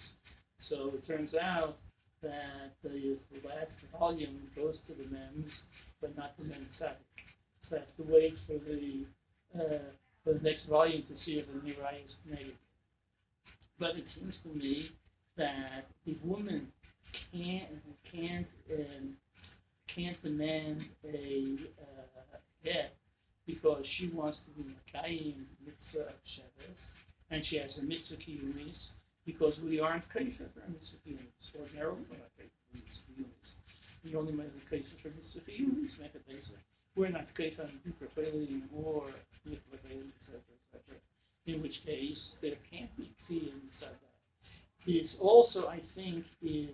So it turns out that the, last volume goes to the MEMS, but not the MEMS Tzaddik. So I have to wait for the uh, for the next volume to see if the Mirai is negative. But it seems to me that the woman can't can't um, can't demand a uh, debt because she wants to be Makayim mitzvah Shabbos, and she has a mitzvah kiyumis because we aren't kaifa for mitzvah kiyumis. Ordinarily, we're not kaifa for mitzvah kiyumis. We only make kaifa for mitzvah kiyumis, make a basic. We're not kaifa on Dukrafeli or Mitzvah etc., etc. In which case, there can't be kiyum inside that is also, I think, is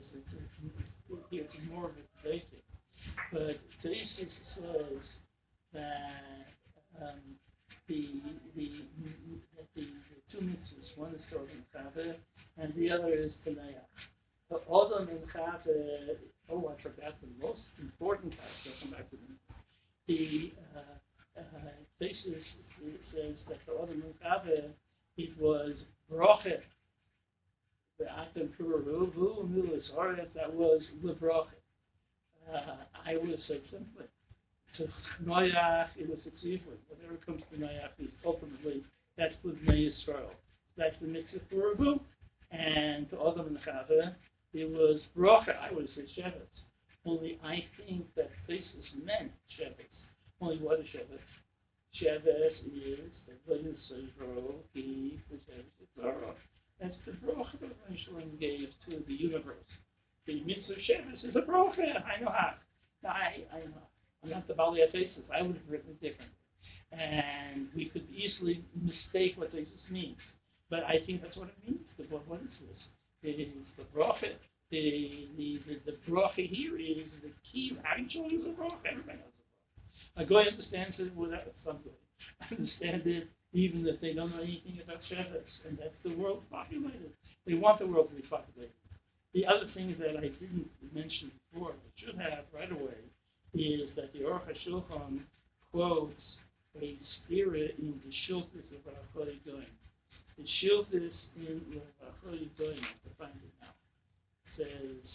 it's more of a basic, but Teresis says that um, the, the, that the, the two mitzvahs, one is called Chave, and the other is Tanayah. The Odom and Chave, oh, I forgot the most important part, I'll come back to them. The uh, uh, basis says that the Odom and Chave, it was Brochet, the Atam Puravu, Milas Aretz, that was Lebrach. Uh, I would say simply. To Noyach, it was Tzivli. Whatever comes to Noyach is ultimately, that's the Yisrael. That's the mitzvah Puravu. And to Adam and Chava, it was Bracha, I would say Shevetz. Only I think that faces meant Shevetz. Only what is Shevetz? Shevetz is the Vayisrael, he presents the Torah That's the bracha that Michelin gave to the universe. The mitzvah Shabbos is a bracha. I know how. Now, I, I know. I'm not the Bali Thesis. I would have written it differently. And we could easily mistake what thesis means. But I think that's what it means. The, what, what is this? It is the bracha. The, the, the, the bracha here is the key. How do you use a bracha? Everybody knows a bracha. A guy understands it without some understand it even if they don't know anything about Shabbos, and that's the world populated. They want the world to be populated. The other thing that I didn't mention before, but should have right away, is that the Aruch HaShulchan quotes a spirit in the Shiltis of Rachel Goyim. The Shiltis in Rachel Goyim, to find it now, says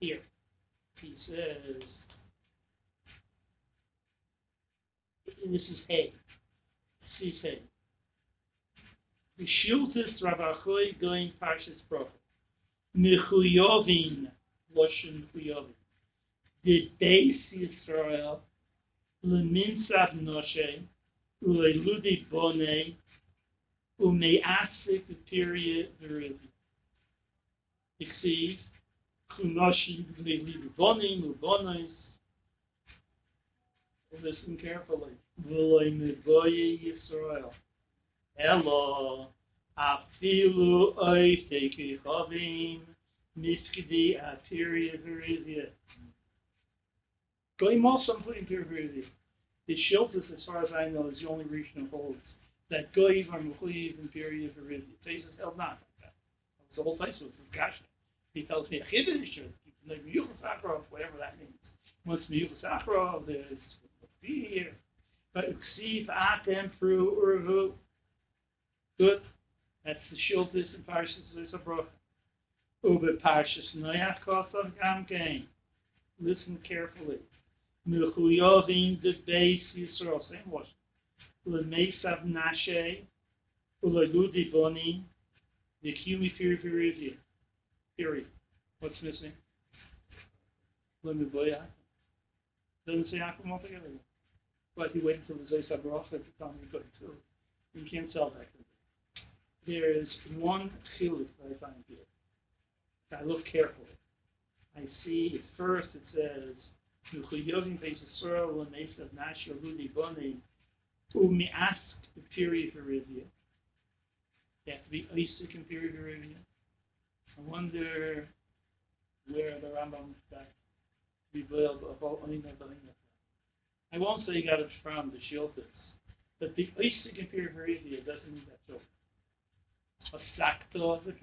here, he says, this is Hay. Sie say. The Achoy going Parshas Bracha. Mechuyovin, Loshen Mechuyovin. The Beis Yisrael, Leminsav Noshe, Uleludi Bone, Umeasik Period Verivi. Iksiv, Kunoshi Lelidu Bonim, Ubonis. Listen carefully. V'loy mevoye Yisrael. Elo, afilu oy teki chavim, miskidi atiria verizia. Going also including Pirvirizia. The Shiltis, as far as I know, is the only region that holds that Goyiv are Mechuyiv and Pirya Verizia. Faces held not like that. The whole place was Gashna. He tells me a Chiddush, like whatever that means. Once Miyuchas Akrov, there's fear. But Uksiv Atem through Urvu. Good. That's the Shiltis and Parshas there's a broch. Ube Parshas Noach Kosav Gamkein. Listen carefully. Mechuyovin the base Yisrael. Same word. Lemesav Nashe. Ulegudi Boni. The Kumi Firiviridia. Period. What's missing? Lemiboya. Doesn't say Akum altogether. But he waited until the Zaysa Barocha to tell me good too. You can't tell that. There is one chiluk that I find here. If I look carefully. I see first it says Nuchuyovim Beisasora Lamesav Nashia Ludi Boni Umi ask the period for Rivia. They have to be Isaac and period for. I wonder where the Rambam got I won't say you got it from the Shiltis, but the Isaac and period for doesn't mean that. For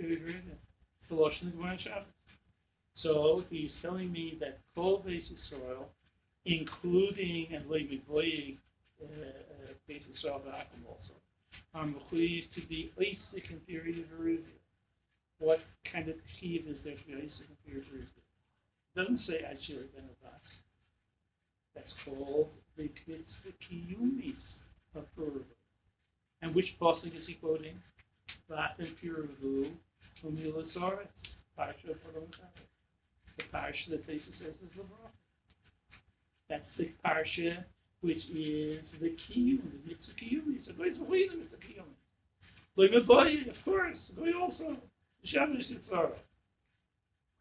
Rivia. Colossians Gemara Shabbos. So he's telling me that kol basis soil, including and leaving boy basis soil vacuum also, are mechuyev to be Isaac and period of Eruvia. What kind of chiv is there to be Isaac and period of Eruvia? Doesn't say Ashir ben Abbas. That's called the kiyumis of Purim. And which pasuk is he quoting? Piravu The parsha that Tesa says is the Bracha. That's the parsha which is the kiyum, the mitzvah kiyumis. So goes away the mitzvah kiyumis. Loimaboy, of course, goy also. Shabbos Yitzhara.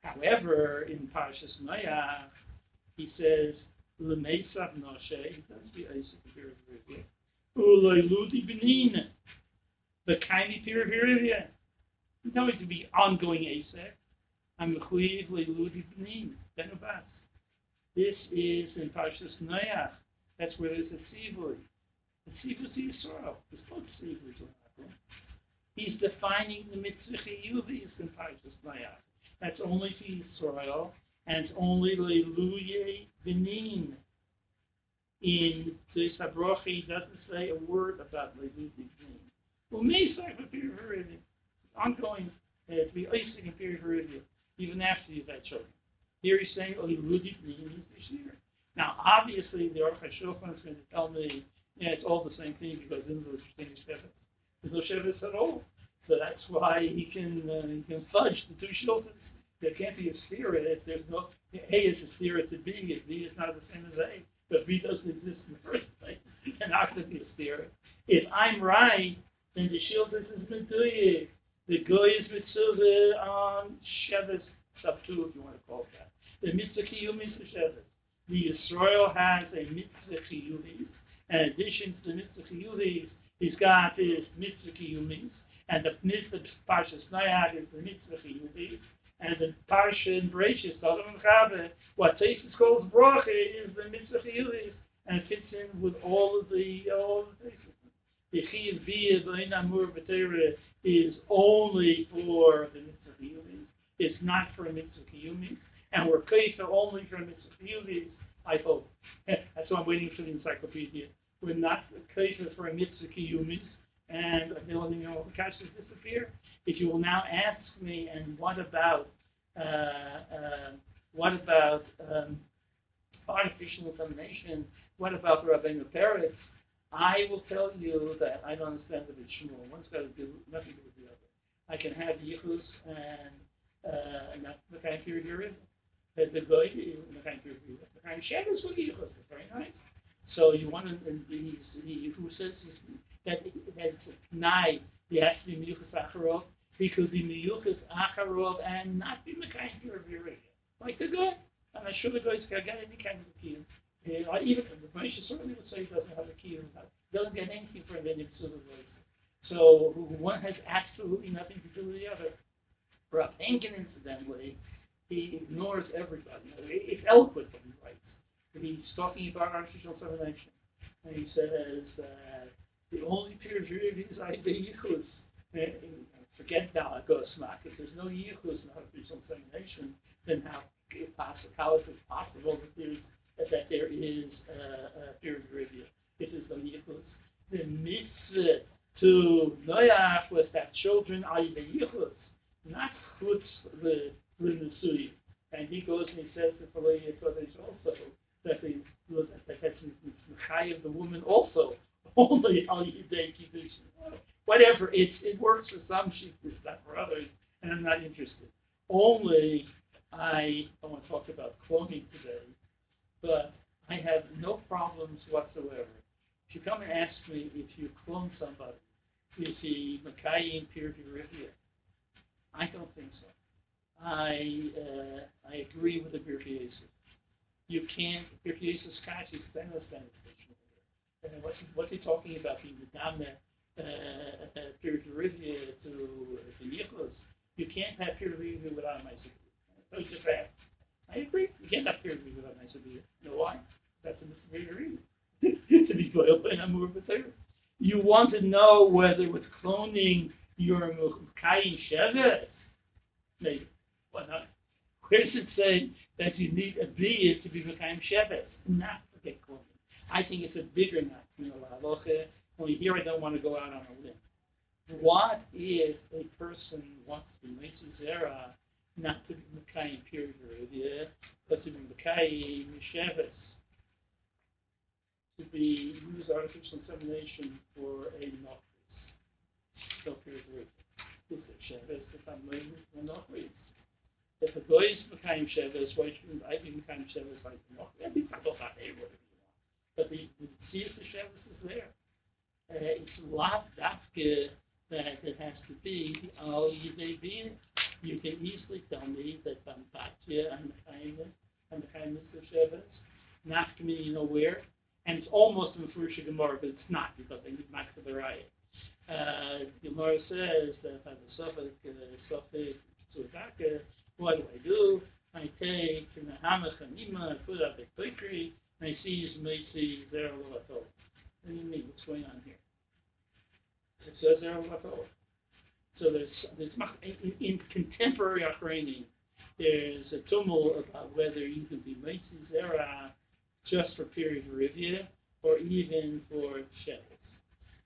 However, in Parshas Maya, he says, L'meisav Noshe, he does the Isaac Piravirivya. Uloi Ludi Benin. The Kaini Piravirivya. You know it to be ongoing Asek. I'm. This is in Parshas Noach. That's where there's a Sivui. The Sivui is Yisrael. There's both Sivuis He's defining the mitzvah chiyuvis in Parshas Noach. That's only for Yisrael, and it's only Leiluye Benin. In the Sabrochi, he doesn't say a word about Leiluye Benin. Mesak would be very ongoing uh, to be Isaac and period Heredia, even after you've had children. Here he's saying, oh, year. Now, obviously, the Aruch HaShulchan is going to tell me, yeah, it's all the same thing because in the thing is Shevet. There's no Shevet at all. So that's why he can uh, he can fudge the two Shulchans. There can't be a spirit if there's no A is a spirit to B, if B is not the same as A. But B doesn't exist in the first place. [laughs] It cannot be a spirit. If I'm right, then the Shulchans is Meduyic The Goy's mitzvah on Shevis, sub if you want to call it that. The mitzvah kiyumis for Shevis. The Israel has a mitzvah kiyumis. In addition to the mitzvah kiyumis, he's got his mitzvah kiyumis. And the mitzvah Parshas Noach is the mitzvah kiyumis. And the Parsha in Bereshit, Sodom and Chava, what Taisus calls bracha is the mitzvah chiyuvis, and it fits in with all of the all of the Taisus. The chiyuv via the b'teira is only for the mitzvah chiyuvis. It's not for a mitzvah kiyumis, and we're kaifa only for a mitzvah kiyuvis. I hope. [laughs] That's why I'm waiting for the encyclopedia. We're not kaifa for a mitzvah kiyumis, and the only you know the kashrus disappear. If you will now ask me, and what about uh, uh, what about um, artificial insemination? What about Rabbeinu Peretz? I will tell you that I don't understand the Shmuel. One's got to do nothing to do with the other. I can have yichus and uh, not the kind of period the the goy the kind of period the kind of shadows with yichus. Very nice. So you want to he, he who says that that's a nai. He has to be yichus acharov. He could be miyuchas acharov and not be mekayim period like the. And I'm not sure the guy's got any kind of a Uh, even the Moshe certainly would say he doesn't have a key, he doesn't get anything from any of So one has absolutely nothing to do with the other. Rav Henkin, incidentally, he ignores everybody. It's eloquent what he writes. He's talking about artificial insemination. And he says uh, the only peer reviewed is the yichus. Forget Dalagosmak. If there's no yichus in artificial insemination, then how, possible, how is it possible that there's that there is a peer review? is the yichus. The mitzvah to Noach was that children are the yichus, not chutz the l'nusui. And he goes and he says to the Kodesh also that the that of the woman also [laughs] only al yidei kiddush. Whatever, it it works for some sheep, it's not for others, and I'm not interested. Only I don't want to talk about cloning today, but I have no problems whatsoever. If you come and ask me if you clone somebody, is he Makayim peer review? I don't think so. I uh, I agree with the Birkieses. You can't Birkieses Kachi Stainless And what's he, what's he talking about? The Madame uh, uh, to the Yichus. You can't have peer review without my secret. I agree. You can't have peer review without my secret. You know why? That's a misdemeanor [laughs] to be by Amur B'Torah. You want to know whether with cloning your Mukayim Shevet, maybe. Why not? Where does say that you need a biyah to be Mukayim Shevet? Not to get cloning. I think it's a bigger nut in the Only here I don't want to go out on a limb. What if a person wants to make zera not to be Mekayim period, yeah, but to be Mekayim Shevis, to be use artificial insemination for a nocris. So period, this is I'm learning a nocris. If a boy is Mekayim Shevis, why shouldn't I be Mekayim Shevis like the nocris? I think I thought that, hey, whatever you. But the, the serious Shevis is there. Uh, it's lav dafke that it has to be al yidei being you can easily tell me that I'm Batya and the kindness and the kindness of Shevis, not committing you know where, and it's almost in Furusha Gemara, but it's not because they need Makta Baraya. Uh, Gemara says that if I have a suffix, uh, suffix, Tzudaka, what do I do? I take the Hamach and Ima, I put up a bakery, and I see his Macy Zera Lovatol. What do you mean? What's going on here? It says Zera Lovatol. So there's, there's in, in contemporary Achrayim, there's a tumult about whether you can be Meitzis Zera uh, just for period review or even for Shevis.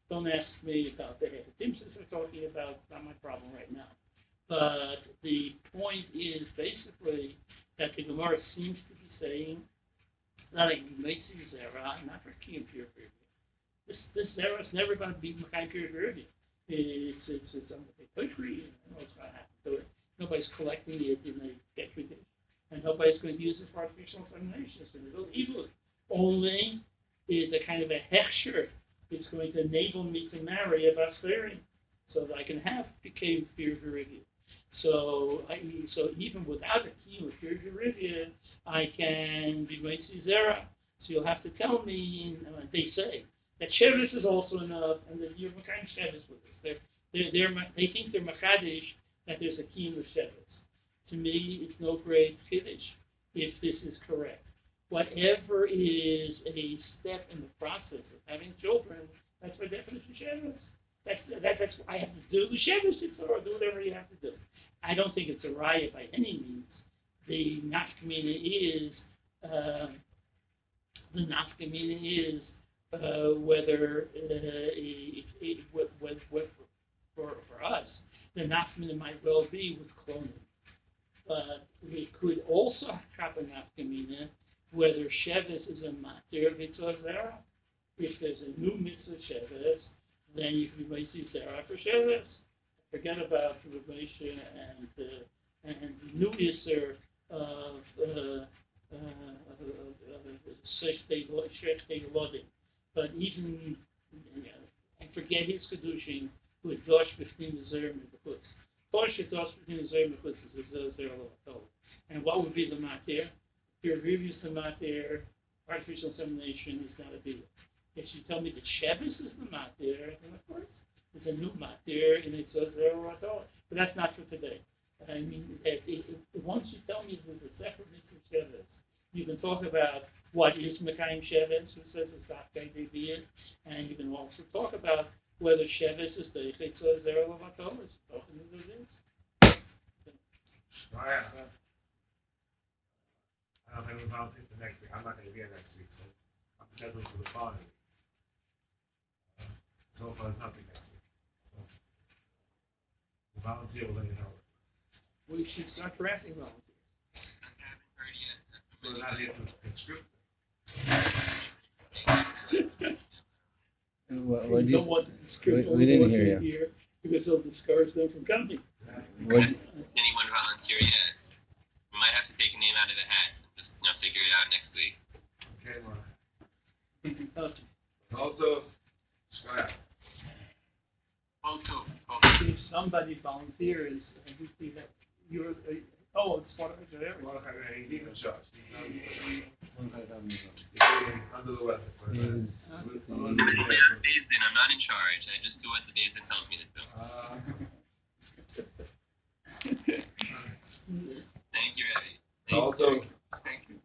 Don't ask me about the Hepatitis we're talking about. Not my problem right now. But the point is basically that the Gemara seems to be saying that a Meitzis Zera, not for Kiyam period. This, this is never going to be period review it's it's it's on country. You know what's going to happen to it. Nobody's collecting it in a petri and nobody's going to use it for artificial insemination. So it'll evil. Only is a kind of a hechsher. It's going to enable me to marry a Basfarian. so that I can have PK peer review. So I so even without a key with peer review, I can be Zera. So you'll have to tell me. Uh, they say that Sheves is also enough, and that you're Makayim Sheves with us. They're, they're, they're, they think they're Machadish that there's a key in the Sheves. To me, it's no great Kiddush if this is correct. Whatever is a step in the process of having children, that's my definition of Sheves. That's, that, that's I have to do the Sheves or do whatever you have to do. I don't think it's a riot by any means. The nafkamina is uh, the nafkamina is uh, whether uh, what, what, for, for us the nafkamina might well be with cloning, but it could also have a nafkamina whether sheves is a matir mitzvah zera. If there's a new mitzvah sheves, then you can maisi zera for sheves. Forget about the Moshe and uh, and the new Isser of uh, Sechstei Lodim. But even, you and forget his Kedushin, who is Dosh between the Zer and the Chutz. Dosh Dosh between the Zer and the Chutz is the Zer Lovatol. And what would be the Matir? Pru Urevu's the Matir, artificial insemination is not a deal. If you tell me that Sheves is the Matir, then of course, it's a new Matir, and it's a Zer Lovatol. But that's not for today. I mean, it, it, once you tell me there's a separate mitzvah sheves, you can talk about what is Mekayim Sheves, who says it's not going to be it, and you can also talk about whether Sheves is the Chitzah Zera Lavatom, is talking to uh, the this. Right. I don't have any volunteers for next week. I'm not gonna be here next week, so I'm scheduled for the following week. So far, there's nothing next week. So, The volunteer will let you know. We should start drafting volunteers. So they're not here to conscript. What, We what do you, don't want the script we- we didn't hear volunteers here because they'll discourage them from coming. what, anyone volunteer yet. We might have to take a name out of the hat. Just you know, figure it out next week. Okay, well, [laughs] also, Scott, Photo. If somebody volunteers, and we see that you're, uh, oh, it's part of it, you everyone. Wanna have any in charge? One guy down the You're under the weather. but, is, I'm Based in. I'm not in charge. I just do what the me to do. Thank you, Eddie. Thank Also, Thank you.